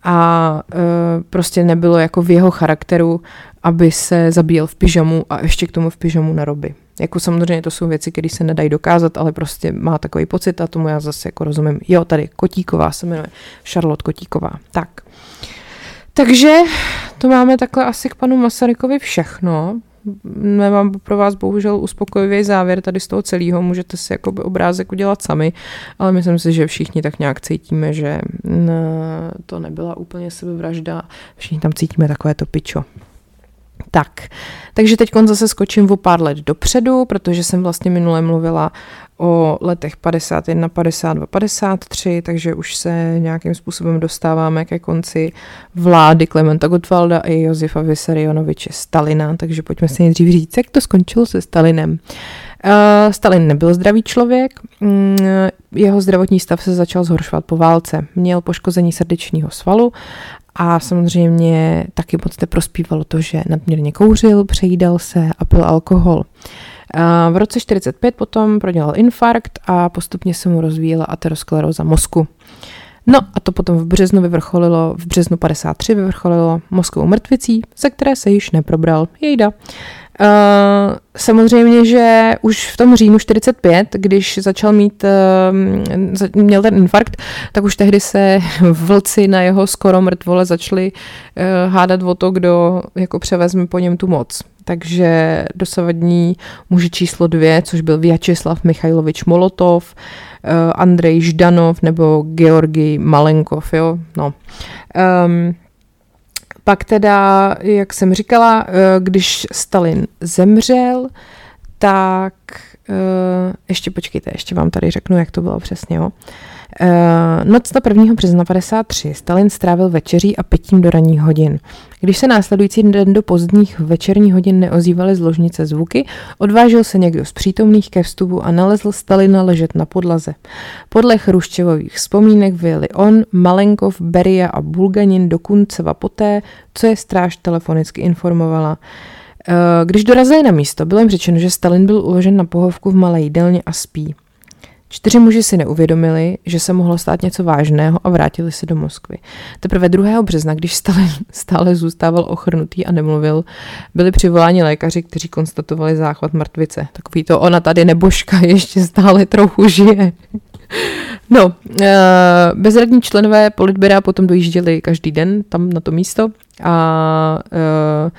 a e, prostě nebylo jako v jeho charakteru, aby se zabíjel v pyžamu a ještě k tomu v pyžamu na roby. Jako samozřejmě to jsou věci, které se nedají dokázat, ale prostě má takový pocit a tomu já zase jako rozumím. Jo, tady Kotíková se jmenuje, Charlotte Kotíková. Tak. Takže to máme takhle asi k panu Masarykovi všechno nemám pro vás bohužel uspokojivý závěr tady z toho celého, můžete si jako obrázek udělat sami, ale myslím si, že všichni tak nějak cítíme, že to nebyla úplně sebevražda, všichni tam cítíme takové to pičo. Tak, takže teď zase skočím o pár let dopředu, protože jsem vlastně minule mluvila o letech 51, 52, 53, takže už se nějakým způsobem dostáváme ke konci vlády Klementa Gottwalda a Josefa Vysarionoviče Stalina, takže pojďme si nejdřív říct, jak to skončilo se Stalinem. Uh, Stalin nebyl zdravý člověk, mm, jeho zdravotní stav se začal zhoršovat po válce. Měl poškození srdečního svalu a samozřejmě taky moc neprospívalo to, že nadměrně kouřil, přejídal se a pil alkohol. V roce 45 potom prodělal infarkt a postupně se mu rozvíjela ateroskleróza mozku. No a to potom v březnu vyvrcholilo, v březnu 53 vyvrcholilo mozkovou mrtvicí, ze které se již neprobral. Jejda. Uh, samozřejmě, že už v tom říjnu 45, když začal mít, uh, měl ten infarkt, tak už tehdy se vlci na jeho skoro mrtvole začali uh, hádat o to, kdo jako převezme po něm tu moc. Takže dosavadní muži číslo dvě, což byl Vyacheslav Michajlovič Molotov, uh, Andrej Ždanov nebo Georgi Malenkov, jo, no. Um, pak teda, jak jsem říkala, uh, když Stalin zemřel, tak uh, ještě počkejte, ještě vám tady řeknu, jak to bylo přesně. Jo. Noc na 1. března 53 Stalin strávil večeří a pitím do ranních hodin. Když se následující den do pozdních večerních hodin neozývaly z ložnice zvuky, odvážil se někdo z přítomných ke vstupu a nalezl Stalina ležet na podlaze. Podle Chruščevových vzpomínek vyjeli on, Malenkov, Beria a Bulganin do Kunceva poté, co je stráž telefonicky informovala. Eh, když dorazili na místo, bylo jim řečeno, že Stalin byl uložen na pohovku v malé jídelně a spí. Čtyři muži si neuvědomili, že se mohlo stát něco vážného a vrátili se do Moskvy. Teprve 2. března, když Stalin stále zůstával ochrnutý a nemluvil, byli přivoláni lékaři, kteří konstatovali záchvat mrtvice. Takový to ona tady nebožka ještě stále trochu žije. No, eh, bezradní členové politběra potom dojížděli každý den tam na to místo a uh,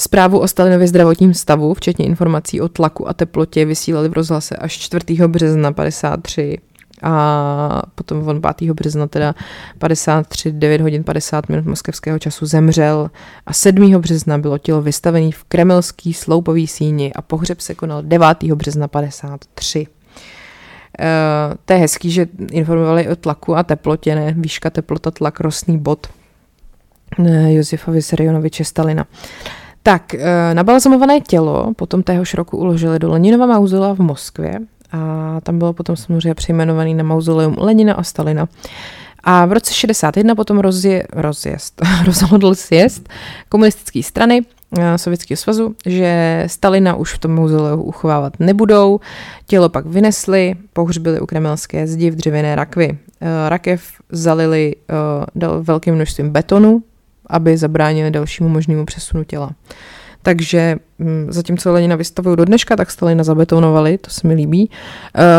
Zprávu o Stalinově zdravotním stavu, včetně informací o tlaku a teplotě, vysílali v rozhlase až 4. března 53 a potom on 5. března teda 53, 9 hodin 50 minut moskevského času zemřel a 7. března bylo tělo vystavené v kremelský sloupový síni a pohřeb se konal 9. března 53. Uh, to je hezký, že informovali o tlaku a teplotě, ne? Výška, teplota, tlak, rostný bod Josefa Vysarionoviče Stalina. Tak, eh, nabalzamované tělo potom téhož roku uložili do Leninova mauzolea v Moskvě a tam bylo potom samozřejmě přejmenovaný na mauzoleum Lenina a Stalina. A v roce 61 potom rozje, rozjezd, rozhodl sjezd komunistické strany eh, Sovětského svazu, že Stalina už v tom mauzoleu uchovávat nebudou. Tělo pak vynesli, pohřbili u kremelské zdi v dřevěné rakvi. Eh, rakev zalili velkým množstvím betonu, aby zabránili dalšímu možnému přesunu těla. Takže hm, zatímco Lenina vystavují do dneška, tak Stalina zabetonovali, to se mi líbí.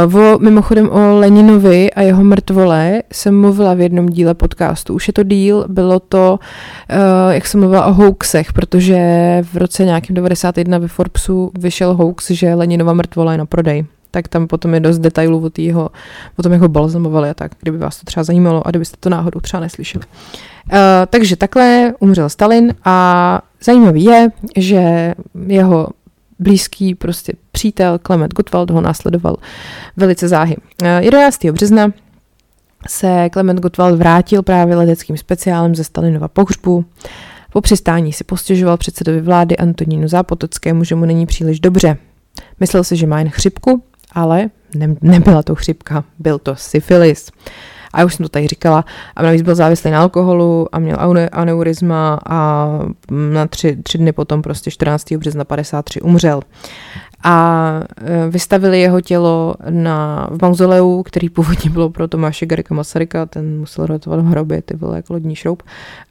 Uh, mimochodem o Leninovi a jeho mrtvole jsem mluvila v jednom díle podcastu. Už je to díl, bylo to, uh, jak jsem mluvila o hoaxech, protože v roce nějakým 91 ve Forbesu vyšel hoax, že Leninova mrtvola je na prodej tak tam potom je dost detailů o, týho, o tom, jak ho balzamovali a tak, kdyby vás to třeba zajímalo a kdybyste to náhodou třeba neslyšeli. Uh, takže takhle umřel Stalin a zajímavý je, že jeho blízký prostě přítel Klement Gottwald ho následoval velice záhy. Uh, eh, 11. března se Klement Gottwald vrátil právě leteckým speciálem ze Stalinova pohřbu. Po přistání si postěžoval předsedovi vlády Antonínu Zápotockému, že mu není příliš dobře. Myslel si, že má jen chřipku, ale ne, nebyla to chřipka, byl to syfilis. A už jsem to tady říkala, a navíc byl závislý na alkoholu a měl aneurizma a na tři, tři dny potom, prostě 14. března 53 umřel. A e, vystavili jeho tělo na, v mauzoleu, který původně bylo pro Tomáše Garika Masaryka, ten musel rotovat v hrobě, ty byl jako lodní šroub.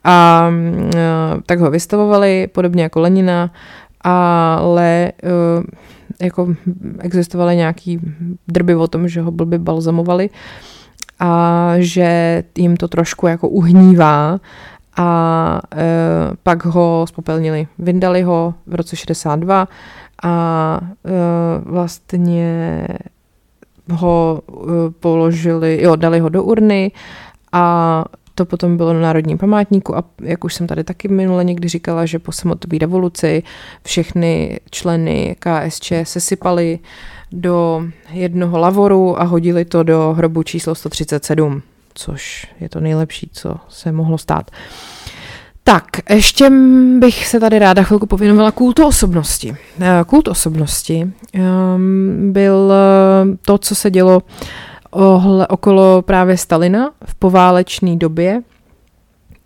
A e, tak ho vystavovali, podobně jako Lenina, ale uh, jako existovaly nějaký drby o tom, že ho blby balzamovali a že jim to trošku jako uhnívá a e, pak ho spopelnili. Vyndali ho v roce 62 a e, vlastně ho e, položili, jo, dali ho do urny a to potom bylo na Národním památníku a jak už jsem tady taky minule někdy říkala, že po samotové revoluci všechny členy KSČ sesypali do jednoho lavoru a hodili to do hrobu číslo 137, což je to nejlepší, co se mohlo stát. Tak, ještě bych se tady ráda chvilku pověnovala kultu osobnosti. Eh, kult osobnosti um, byl eh, to, co se dělo okolo právě Stalina v poválečné době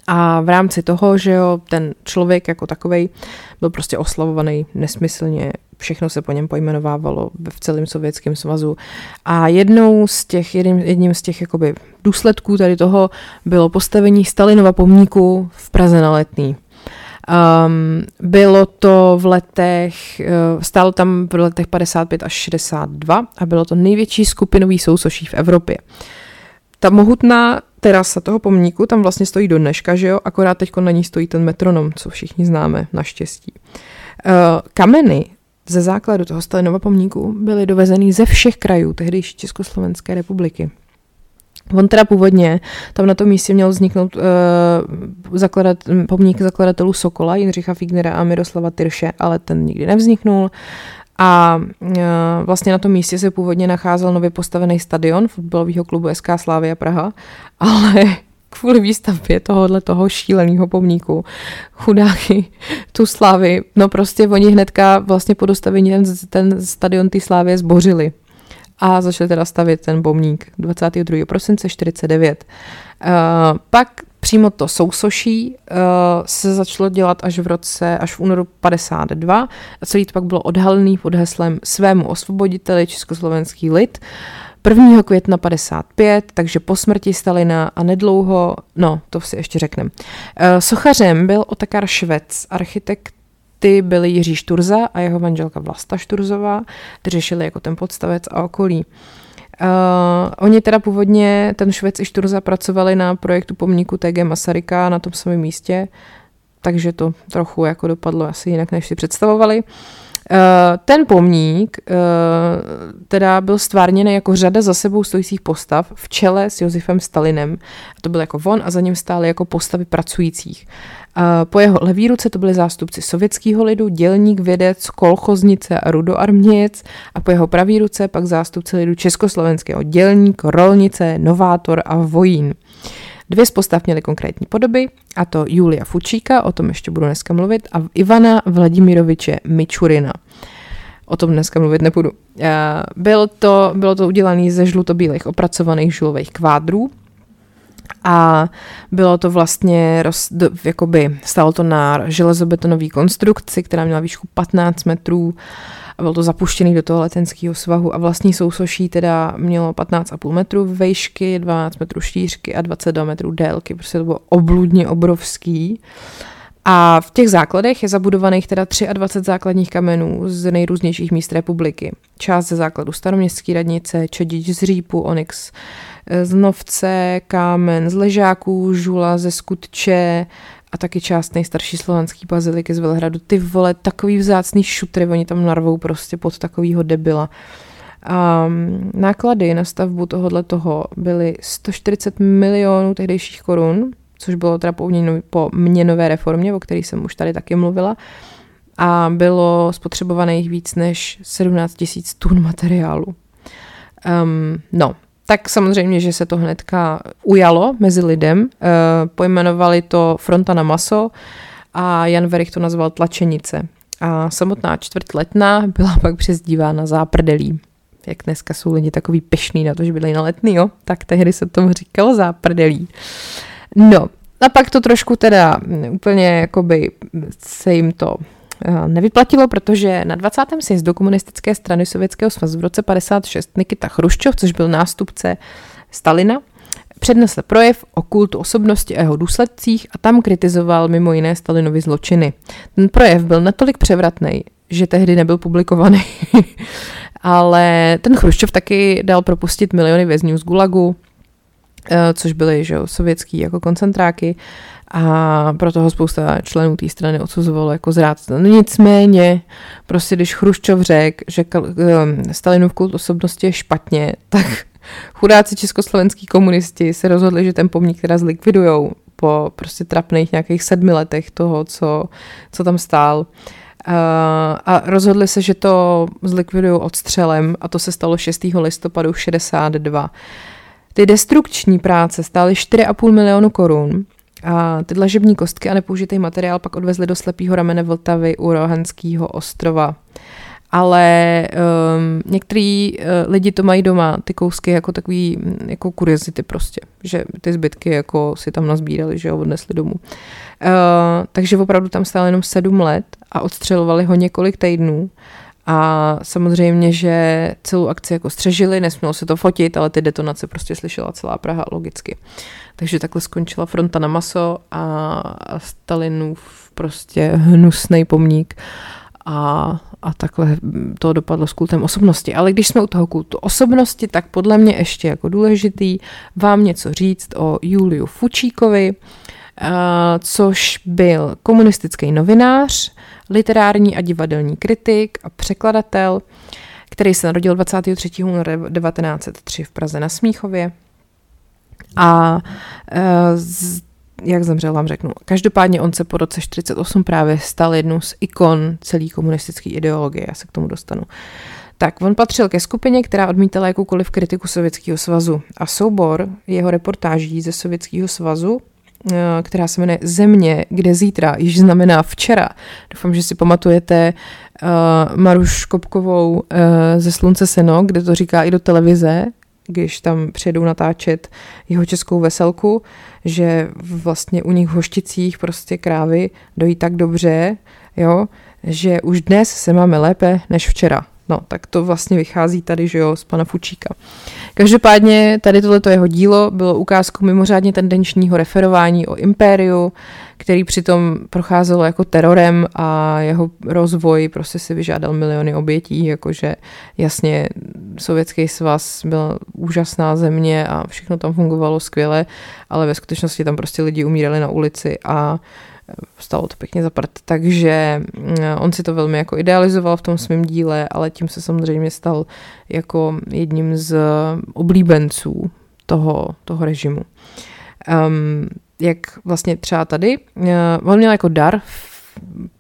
a v rámci toho, že jo, ten člověk jako takový byl prostě oslavovaný nesmyslně, všechno se po něm pojmenovávalo v celém sovětském svazu. A jednou z těch, jedním, jedním z těch jakoby důsledků tady toho bylo postavení Stalinova pomníku v Praze na Letný. Um, bylo to v letech, uh, stálo tam v letech 55 až 62 a bylo to největší skupinový sousoší v Evropě. Ta mohutná terasa toho pomníku tam vlastně stojí do dneška, že jo? Akorát teď na ní stojí ten metronom, co všichni známe, naštěstí. Uh, kameny ze základu toho Stalinova pomníku byly dovezený ze všech krajů tehdejší Československé republiky. On teda původně tam na tom místě měl vzniknout uh, zakladat, pomník zakladatelů Sokola, Jindřicha Fignera a Miroslava Tyrše, ale ten nikdy nevzniknul. A uh, vlastně na tom místě se původně nacházel nově postavený stadion fotbalového klubu SK Slávia Praha, ale kvůli výstavbě tohohle toho šíleného pomníku chudáky tu slávy, no prostě oni hnedka vlastně po dostavení ten, ten stadion ty slávy zbořili a začali teda stavět ten pomník 22. prosince 49. Uh, pak přímo to sousoší uh, se začalo dělat až v roce, až v únoru 52 a celý to pak bylo odhalený pod heslem svému osvoboditeli československý lid. 1. května 55, takže po smrti Stalina a nedlouho, no, to si ještě řekneme. Uh, sochařem byl Otakar Švec, architekt ty byli Jiří Šturza a jeho manželka Vlasta Šturzová, ty řešili jako ten podstavec a okolí. Uh, oni teda původně, ten Švec i Šturza pracovali na projektu pomníku TG Masaryka na tom samém místě, takže to trochu jako dopadlo asi jinak, než si představovali. Uh, ten pomník uh, teda byl stvárněný jako řada za sebou stojících postav v čele s Josefem Stalinem. To byl jako on a za ním stály jako postavy pracujících. Po jeho levý ruce to byli zástupci sovětského lidu, dělník, vědec, kolchoznice a rudoarměc a po jeho pravý ruce pak zástupci lidu československého dělník, rolnice, novátor a vojín. Dvě z postav měly konkrétní podoby, a to Julia Fučíka, o tom ještě budu dneska mluvit, a Ivana Vladimiroviče Mičurina. O tom dneska mluvit nebudu. Byl to, bylo to udělané ze žlutobílých opracovaných žulových kvádrů, a bylo to vlastně, roz, jakoby, stalo to na železobetonové konstrukci, která měla výšku 15 metrů a bylo to zapuštěný do toho letenského svahu a vlastní sousoší teda mělo 15,5 metrů vejšky, 12 metrů šířky a 22 metrů délky, prostě to bylo obludně obrovský. A v těch základech je zabudovaných teda 23 základních kamenů z nejrůznějších míst republiky. Část ze základu staroměstské radnice, Čedič z Řípu, Onyx z Novce, Kámen z Ležáků, Žula ze Skutče a taky část nejstarší slovanský baziliky z Velhradu. Ty vole, takový vzácný šutry, oni tam narvou prostě pod takovýho debila. A náklady na stavbu tohohle toho byly 140 milionů tehdejších korun, což bylo teda po, po měnové reformě, o které jsem už tady taky mluvila. A bylo spotřebovaných víc než 17 tisíc tun materiálu. Um, no, tak samozřejmě, že se to hnedka ujalo mezi lidem. E, pojmenovali to Fronta na maso a Jan Verich to nazval Tlačenice. A samotná čtvrt letná byla pak přezdívána záprdelí. Jak dneska jsou lidi takový pešný na to, že byli na letný, jo? tak tehdy se tomu říkalo záprdelí. No, a pak to trošku teda úplně jakoby se jim to Eh, nevyplatilo, protože na 20. sjezdu komunistické strany Sovětského svazu v roce 56 Nikita Chruščov, což byl nástupce Stalina, přednesl projev o kultu osobnosti a jeho důsledcích a tam kritizoval mimo jiné Stalinovy zločiny. Ten projev byl natolik převratný, že tehdy nebyl publikovaný. Ale ten Chruščov taky dal propustit miliony vězňů z Gulagu, eh, což byly že jo, sovětský jako koncentráky a proto ho spousta členů té strany odsuzovalo jako zrádce. No nicméně, prostě když Chruščov řekl, že eh, Stalinův kult osobnosti je špatně, tak chudáci československý komunisti se rozhodli, že ten pomník teda zlikvidujou po prostě trapných nějakých sedmi letech toho, co, co tam stál. Uh, a rozhodli se, že to zlikvidují odstřelem a to se stalo 6. listopadu 62. Ty destrukční práce stály 4,5 milionu korun a ty dlažební kostky a nepoužitý materiál pak odvezli do slepého ramene Vltavy u Rohanského ostrova. Ale um, některý uh, lidi to mají doma, ty kousky jako takový, mm, jako kuriozity prostě, že ty zbytky jako si tam nazbírali, že ho odnesli domů. Uh, takže opravdu tam stále jenom sedm let a odstřelovali ho několik týdnů. A samozřejmě, že celou akci jako střežili, nesmělo se to fotit, ale ty detonace prostě slyšela celá Praha logicky. Takže takhle skončila fronta na maso a Stalinův prostě hnusný pomník a, a takhle to dopadlo s kultem osobnosti. Ale když jsme u toho kultu osobnosti, tak podle mě ještě jako důležitý vám něco říct o Juliu Fučíkovi, což byl komunistický novinář, literární a divadelní kritik a překladatel, který se narodil 23. února 1903 v Praze na Smíchově A z, jak zemřel, vám řeknu. Každopádně on se po roce 48 právě stal jednou z ikon celé komunistické ideologie, já se k tomu dostanu. Tak, on patřil ke skupině, která odmítala jakoukoliv kritiku Sovětského svazu a soubor jeho reportáží ze Sovětského svazu která se jmenuje Země, kde zítra již znamená včera. Doufám, že si pamatujete uh, Maruš Kopkovou uh, ze Slunce Seno, kde to říká i do televize, když tam přijedou natáčet jeho českou veselku, že vlastně u nich v Hošticích prostě krávy dojí tak dobře, jo, že už dnes se máme lépe než včera. No, tak to vlastně vychází tady, že jo, z pana Fučíka. Každopádně tady tohleto jeho dílo bylo ukázkou mimořádně tendenčního referování o impériu, který přitom procházelo jako terorem a jeho rozvoj prostě si vyžádal miliony obětí, jakože jasně Sovětský svaz byl úžasná země a všechno tam fungovalo skvěle, ale ve skutečnosti tam prostě lidi umírali na ulici a stalo to pěkně zaprt, takže mm, on si to velmi jako idealizoval v tom svém díle, ale tím se samozřejmě stal jako jedním z oblíbenců toho, toho režimu. Um, jak vlastně třeba tady, uh, on měl jako dar v,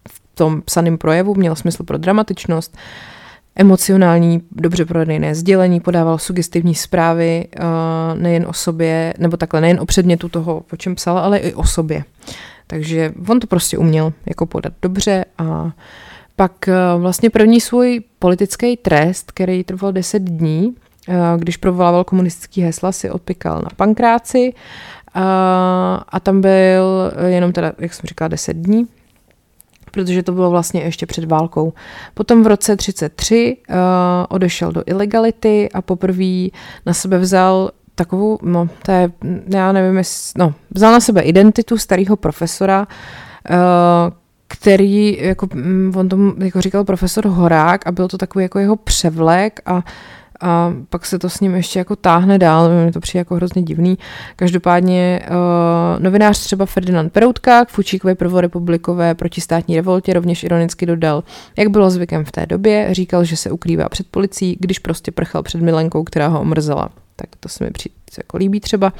v tom psaném projevu, měl smysl pro dramatičnost, emocionální, dobře prodané sdělení, podával sugestivní zprávy uh, nejen o sobě, nebo takhle nejen o předmětu toho, o čem psal, ale i o sobě. Takže on to prostě uměl jako podat dobře a pak eh, vlastně první svůj politický trest, který trval 10 dní, eh, když provolával komunistický hesla, si odpikal na pankráci a, a tam byl jenom teda, jak jsem říkala, 10 dní, protože to bylo vlastně ještě před válkou. Potom v roce 33 uh, eh, odešel do ilegality a poprvé na sebe vzal takovou, no, to je, já nevím, jestli, no, vzal na sebe identitu starého profesora, uh, který, jako, mm, on tomu jako říkal profesor Horák a byl to takový jako jeho převlek a a pak se to s ním ještě jako táhne dál, mi to přijde jako hrozně divný. Každopádně uh, novinář třeba Ferdinand Peroutka k Fučíkové prvorepublikové protistátní revoltě rovněž ironicky dodal, jak bylo zvykem v té době, říkal, že se ukrývá před policií, když prostě prchal před milenkou, která ho omrzela tak to se mi přijde jako líbí třeba.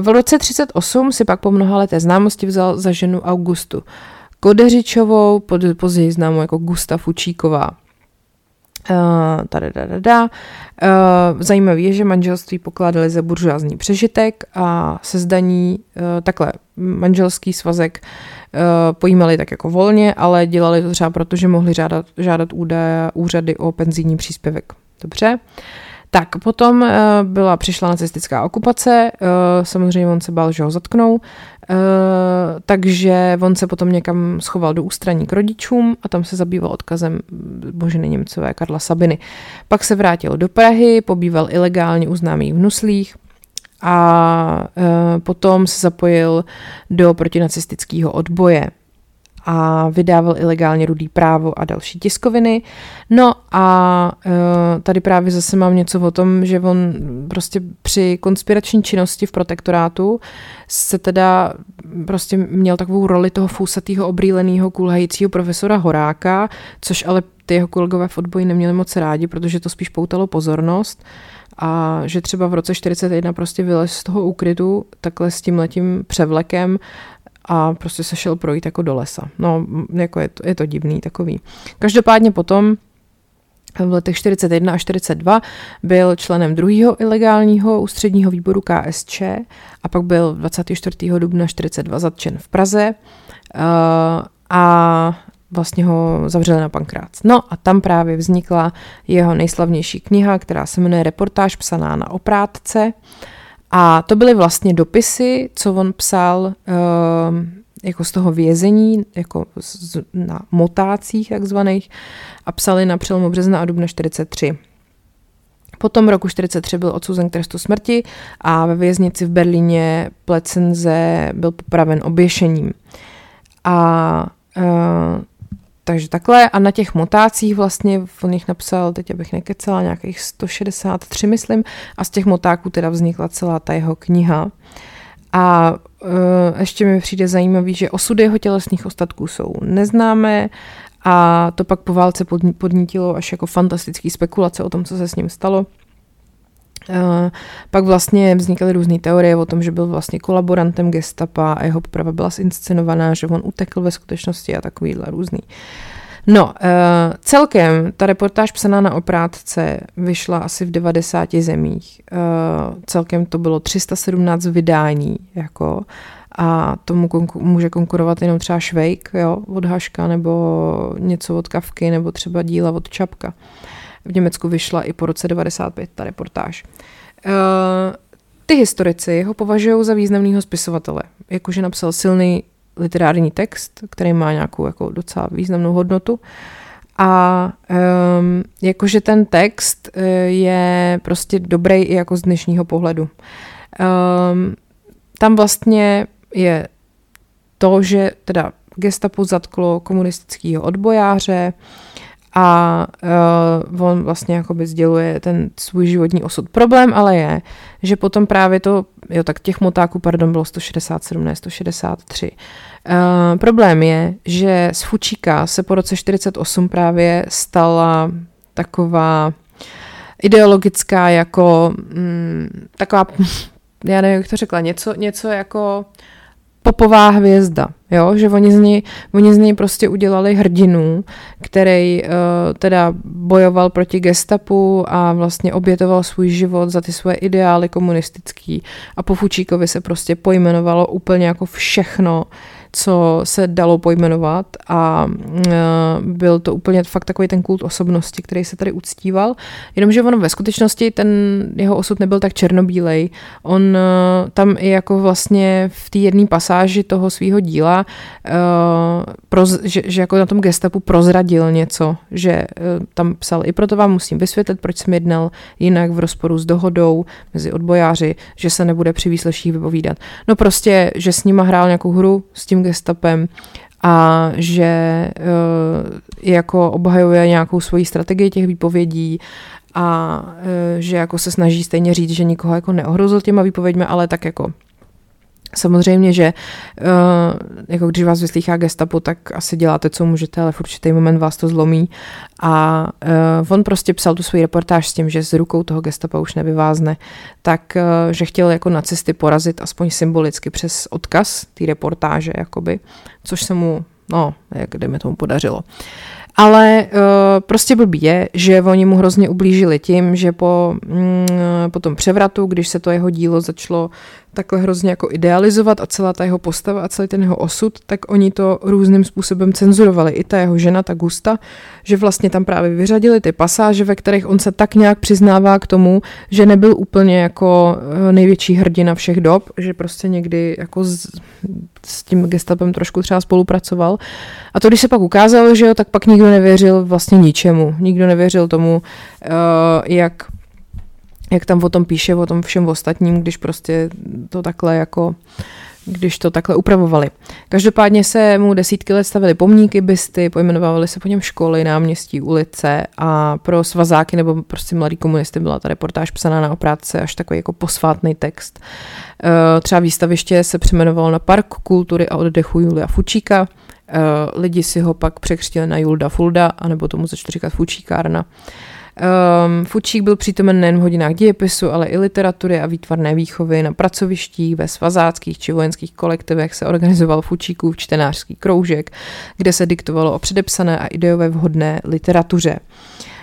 V roce 38 si pak po mnoha leté známosti vzal za ženu Augustu Kodeřičovou, později známou jako Gusta Fučíková. Uh, tada, tada, tada. Uh, zajímavé je, že manželství pokládali za buržoázní přežitek a se zdaní uh, takhle manželský svazek uh, pojímali tak jako volně, ale dělali to třeba proto, že mohli žádat, žádat údaje, úřady o penzijní příspěvek. Dobře. Uh, tak, potom uh, byla, přišla nacistická okupace, uh, samozřejmě on se bál, že ho zatknou, uh, takže on se potom někam schoval do ústraní k rodičům a tam se zabýval odkazem Boženy Němcové Karla Sabiny. Pak se vrátil do Prahy, pobýval ilegálně u známých v Nuslích, a potom se zapojil do protinacistického odboje a vydával ilegálně rudý právo a další tiskoviny. No a uh, tady právě zase mám něco o tom, že on prostě při konspirační činnosti v protektorátu se teda prostě měl takovou roli toho fousatého obrýleného kulhajícího profesora Horáka, což ale ty jeho kolegové v odboji neměli moc rádi, protože to spíš poutalo pozornost a že třeba v roce 41 prostě vylez z toho úkrytu takhle s tím letím převlekem a prostě se šel projít jako do lesa. No, jako je to, je to divný takový. Každopádně potom v letech 41 a 42 byl členem druhého ilegálního ústředního výboru KSČ a pak byl 24. dubna 42 zatčen v Praze uh, a vlastně ho zavřeli na pankrác. No a tam právě vznikla jeho nejslavnější kniha, která se jmenuje Reportáž psaná na oprátce. Uh, a to byly vlastně dopisy, co on psal uh, jako z toho vězení, jako z, na motácích takzvaných a psali na přelomu března a dubna 43. Potom roku 43 byl odsouzen k trestu smrti a ve věznici v Berlíně Plecenze byl popraven oběšením. A uh, takže takhle a na těch motácích vlastně on jich napsal, teď abych nekecela, nějakých 163 myslím a z těch motáků teda vznikla celá ta jeho kniha. A uh, ještě mi přijde zajímavý, že osudy jeho tělesných ostatků jsou neznámé a to pak po válce podnítilo až jako fantastický spekulace o tom, co se s ním stalo. Uh, pak vlastně vznikaly různé teorie o tom, že byl vlastně kolaborantem gestapa a jeho poprava byla zinscenovaná, že on utekl ve skutečnosti a takovýhle různý. No, uh, celkem ta reportáž psaná na oprátce vyšla asi v 90 zemích. Uh, celkem to bylo 317 vydání, jako a tomu konku- může konkurovat jenom třeba Švejk jo, od Haška nebo něco od Kavky nebo třeba díla od Čapka. V Německu vyšla i po roce 95 ta reportáž. Uh, ty historici ho považují za významného spisovatele, jakože napsal silný literární text, který má nějakou jako docela významnou hodnotu. A um, jakože ten text uh, je prostě dobrý i jako z dnešního pohledu. Um, tam vlastně je to, že teda gestapo zatklo komunistického odbojáře a uh, on vlastně jakoby sděluje ten svůj životní osud. Problém ale je, že potom právě to, jo tak těch motáků, pardon, bylo 167, ne 163. Uh, problém je, že z Fučíka se po roce 48 právě stala taková ideologická jako mm, taková, já nevím, jak to řekla, něco, něco jako popová hvězda, jo? že oni z, ní, oni z ní prostě udělali hrdinu, který uh, teda bojoval proti gestapu a vlastně obětoval svůj život za ty svoje ideály komunistický a po Fučíkovi se prostě pojmenovalo úplně jako všechno, co se dalo pojmenovat a e, byl to úplně fakt takový ten kult osobnosti, který se tady uctíval, jenomže on ve skutečnosti ten jeho osud nebyl tak černobílej. On e, tam i jako vlastně v té jedné pasáži toho svého díla, e, že, že jako na tom gestapu prozradil něco, že tam psal, i proto vám musím vysvětlit, proč jsem jednal jinak v rozporu s dohodou mezi odbojáři, že se nebude při výsleších vypovídat. No prostě, že s nima hrál nějakou hru s tím gestapem a že uh, jako obhajuje nějakou svoji strategii těch výpovědí a uh, že jako se snaží stejně říct, že nikoho jako neohrozil těma výpověďmi, ale tak jako Samozřejmě, že uh, jako když vás vyslýchá gestapo, tak asi děláte, co můžete, ale v určitý moment vás to zlomí. A uh, on prostě psal tu svůj reportáž s tím, že s rukou toho gestapa už nevyvázne, tak uh, že chtěl jako nacisty porazit aspoň symbolicky přes odkaz té reportáže, jakoby, což se mu, no, jak mi tomu podařilo. Ale uh, prostě blbý je, že oni mu hrozně ublížili tím, že po, mm, po tom převratu, když se to jeho dílo začalo takhle hrozně jako idealizovat a celá ta jeho postava a celý ten jeho osud, tak oni to různým způsobem cenzurovali. I ta jeho žena, ta Gusta, že vlastně tam právě vyřadili ty pasáže, ve kterých on se tak nějak přiznává k tomu, že nebyl úplně jako eh, největší hrdina všech dob, že prostě někdy jako s, s tím gestapem trošku třeba spolupracoval. A to, když se pak ukázalo, že jo, tak pak nikdo nevěřil vlastně ničemu. Nikdo nevěřil tomu, uh, jak jak tam o tom píše, o tom všem ostatním, když prostě to takhle jako když to takhle upravovali. Každopádně se mu desítky let stavili pomníky, bysty, pojmenovaly se po něm školy, náměstí, ulice a pro svazáky nebo prostě mladý komunisty byla ta reportáž psaná na oprátce až takový jako posvátný text. Eh, třeba výstaviště se přeměnovalo na Park kultury a oddechu Julia Fučíka. Eh, lidi si ho pak překřtili na Julda Fulda, anebo tomu začali říkat Fučíkárna. Um, Fučík byl přítomen nejen v hodinách dějepisu, ale i literatury a výtvarné výchovy na pracovištích, ve svazáckých či vojenských kolektivech se organizoval Fučíkův čtenářský kroužek, kde se diktovalo o předepsané a ideové vhodné literatuře.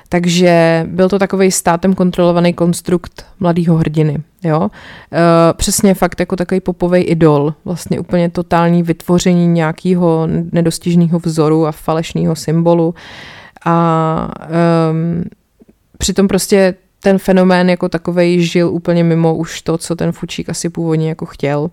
Takže byl to takový státem kontrolovaný konstrukt mladého hrdiny. Jo? E, přesně fakt jako takový popový idol, vlastně úplně totální vytvoření nějakého nedostižného vzoru a falešného symbolu. A um, Přitom prostě ten fenomén jako takovej žil úplně mimo už to, co ten Fučík asi původně jako chtěl.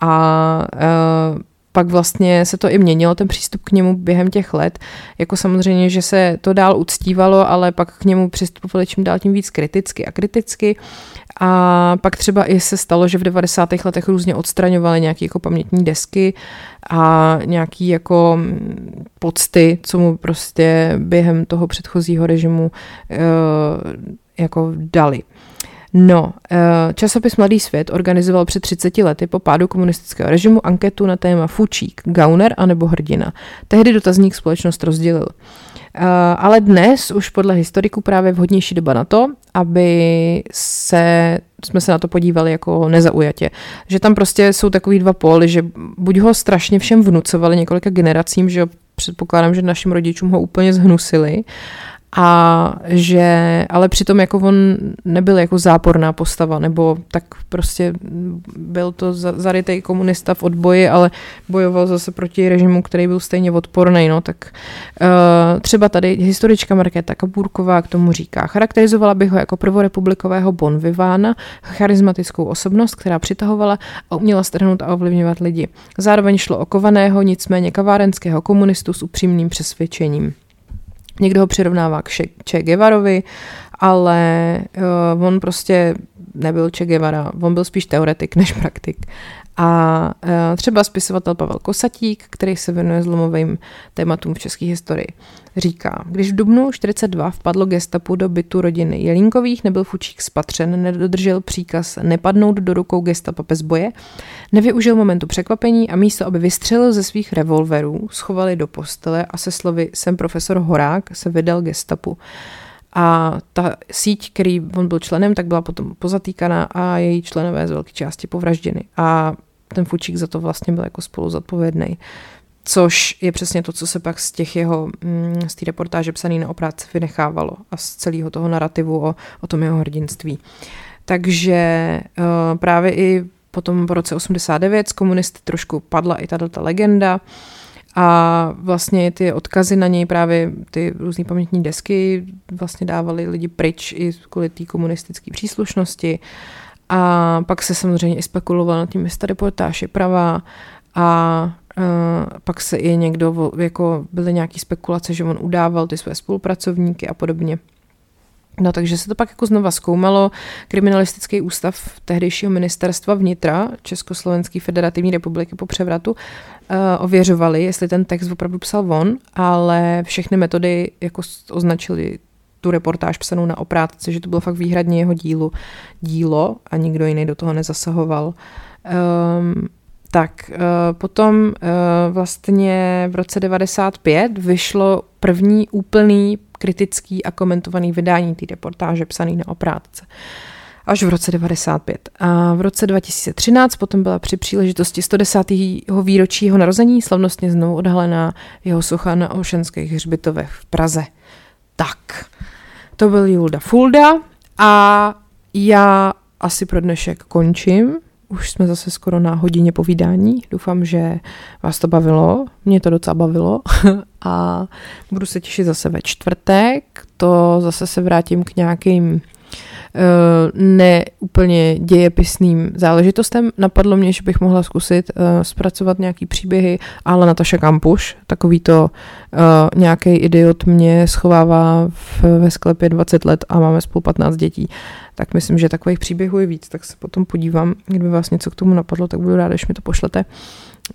A uh, pak vlastně se to i měnilo, ten přístup k němu během těch let. Jako samozřejmě, že se to dál uctívalo, ale pak k němu přistupovali čím dál tím víc kriticky a kriticky. A pak třeba i se stalo, že v 90. letech různě odstraňovali nějaké jako pamětní desky a nějaký jako mm, pocty, co mu prostě během toho předchozího režimu uh, jako dali. No, eh, časopis Mladý svět organizoval před 30 lety po pádu komunistického režimu anketu na téma Fučík, Gauner anebo Hrdina. Tehdy dotazník společnost rozdělil. ale dnes už podle historiků právě vhodnější doba na to, aby se, jsme se na to podívali jako nezaujatě. Že tam prostě jsou takový dva póly, že buď ho strašně všem vnucovali několika generacím, že předpokládám, že našim rodičům ho úplně zhnusili, a že, ale přitom jako on nebyl jako záporná postava, nebo tak prostě byl to zarytej komunista v odboji, ale bojoval zase proti režimu, který byl stejně odporný, no, tak uh, třeba tady historička Markéta Kabůrková k tomu říká, charakterizovala bych ho jako prvorepublikového bonvivána, charismatickou osobnost, která přitahovala a uměla strhnout a ovlivňovat lidi. Zároveň šlo o kovaného, nicméně kavárenského komunistu s upřímným přesvědčením. Někdo ho přirovnává k Che Guevarovi, ale uh, on prostě nebyl Che Guevara, on byl spíš teoretik než praktik. A uh, třeba spisovatel Pavel Kosatík, který se věnuje zlomovým tématům v české historii, říká, když v dubnu 42 vpadlo gestapu do bytu rodiny Jelínkových, nebyl Fučík spatřen, nedodržel příkaz nepadnout do rukou gestapa bez boje, nevyužil momentu překvapení a místo, aby vystřelil ze svých revolverů, schovali do postele a se slovy jsem profesor Horák se vydal gestapu. A ta síť, který on byl členem, tak byla potom pozatýkaná a její členové z velké části povražděny. A ten Fučík za to vlastně byl jako spolu zodpovědný. Což je přesně to, co se pak z těch jeho, mm, z té reportáže psaný na oprátce vynechávalo a z celého toho narrativu o, o tom jeho hrdinství. Takže uh, právě i potom po roce 89 z komunisty trošku padla i tato legenda a vlastně ty odkazy na něj právě ty různé pamětní desky vlastně dávali lidi pryč i kvůli té komunistické příslušnosti a pak se samozřejmě i spekulovalo na tím, jestli ta reportáž je pravá a Uh, pak se i někdo, jako byly nějaké spekulace, že on udával ty své spolupracovníky a podobně. No takže se to pak jako znova zkoumalo. Kriminalistický ústav tehdejšího ministerstva vnitra Československé federativní republiky po převratu uh, ověřovali, jestli ten text opravdu psal on, ale všechny metody jako označili tu reportáž psanou na oprátce, že to bylo fakt výhradně jeho dílu, dílo a nikdo jiný do toho nezasahoval. Um, tak uh, potom uh, vlastně v roce 95 vyšlo první úplný kritický a komentovaný vydání té reportáže psaný na oprátce. Až v roce 95. A v roce 2013 potom byla při příležitosti 110. výročí jeho narození slavnostně znovu odhalená jeho socha na Ošenských hřbitovech v Praze. Tak, to byl Julda Fulda a já asi pro dnešek končím. Už jsme zase skoro na hodině povídání. Doufám, že vás to bavilo. Mě to docela bavilo. A budu se těšit zase ve čtvrtek. To zase se vrátím k nějakým Eh, neúplně dějepisným záležitostem. Napadlo mě, že bych mohla zkusit uh, zpracovat nějaký příběhy, ale Nataša Kampuš, takový to uh, nějaký idiot mě schovává v, ve sklepě 20 let a máme spolu 15 dětí. Tak myslím, že takových příběhů je víc, tak se potom podívám, kdyby vás něco k tomu napadlo, tak budu ráda, když mi to pošlete.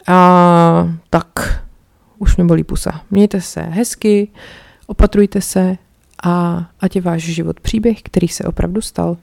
A tak, už mě bolí pusa. Mějte se hezky, opatrujte se, a ať je váš život příběh, který se opravdu stal.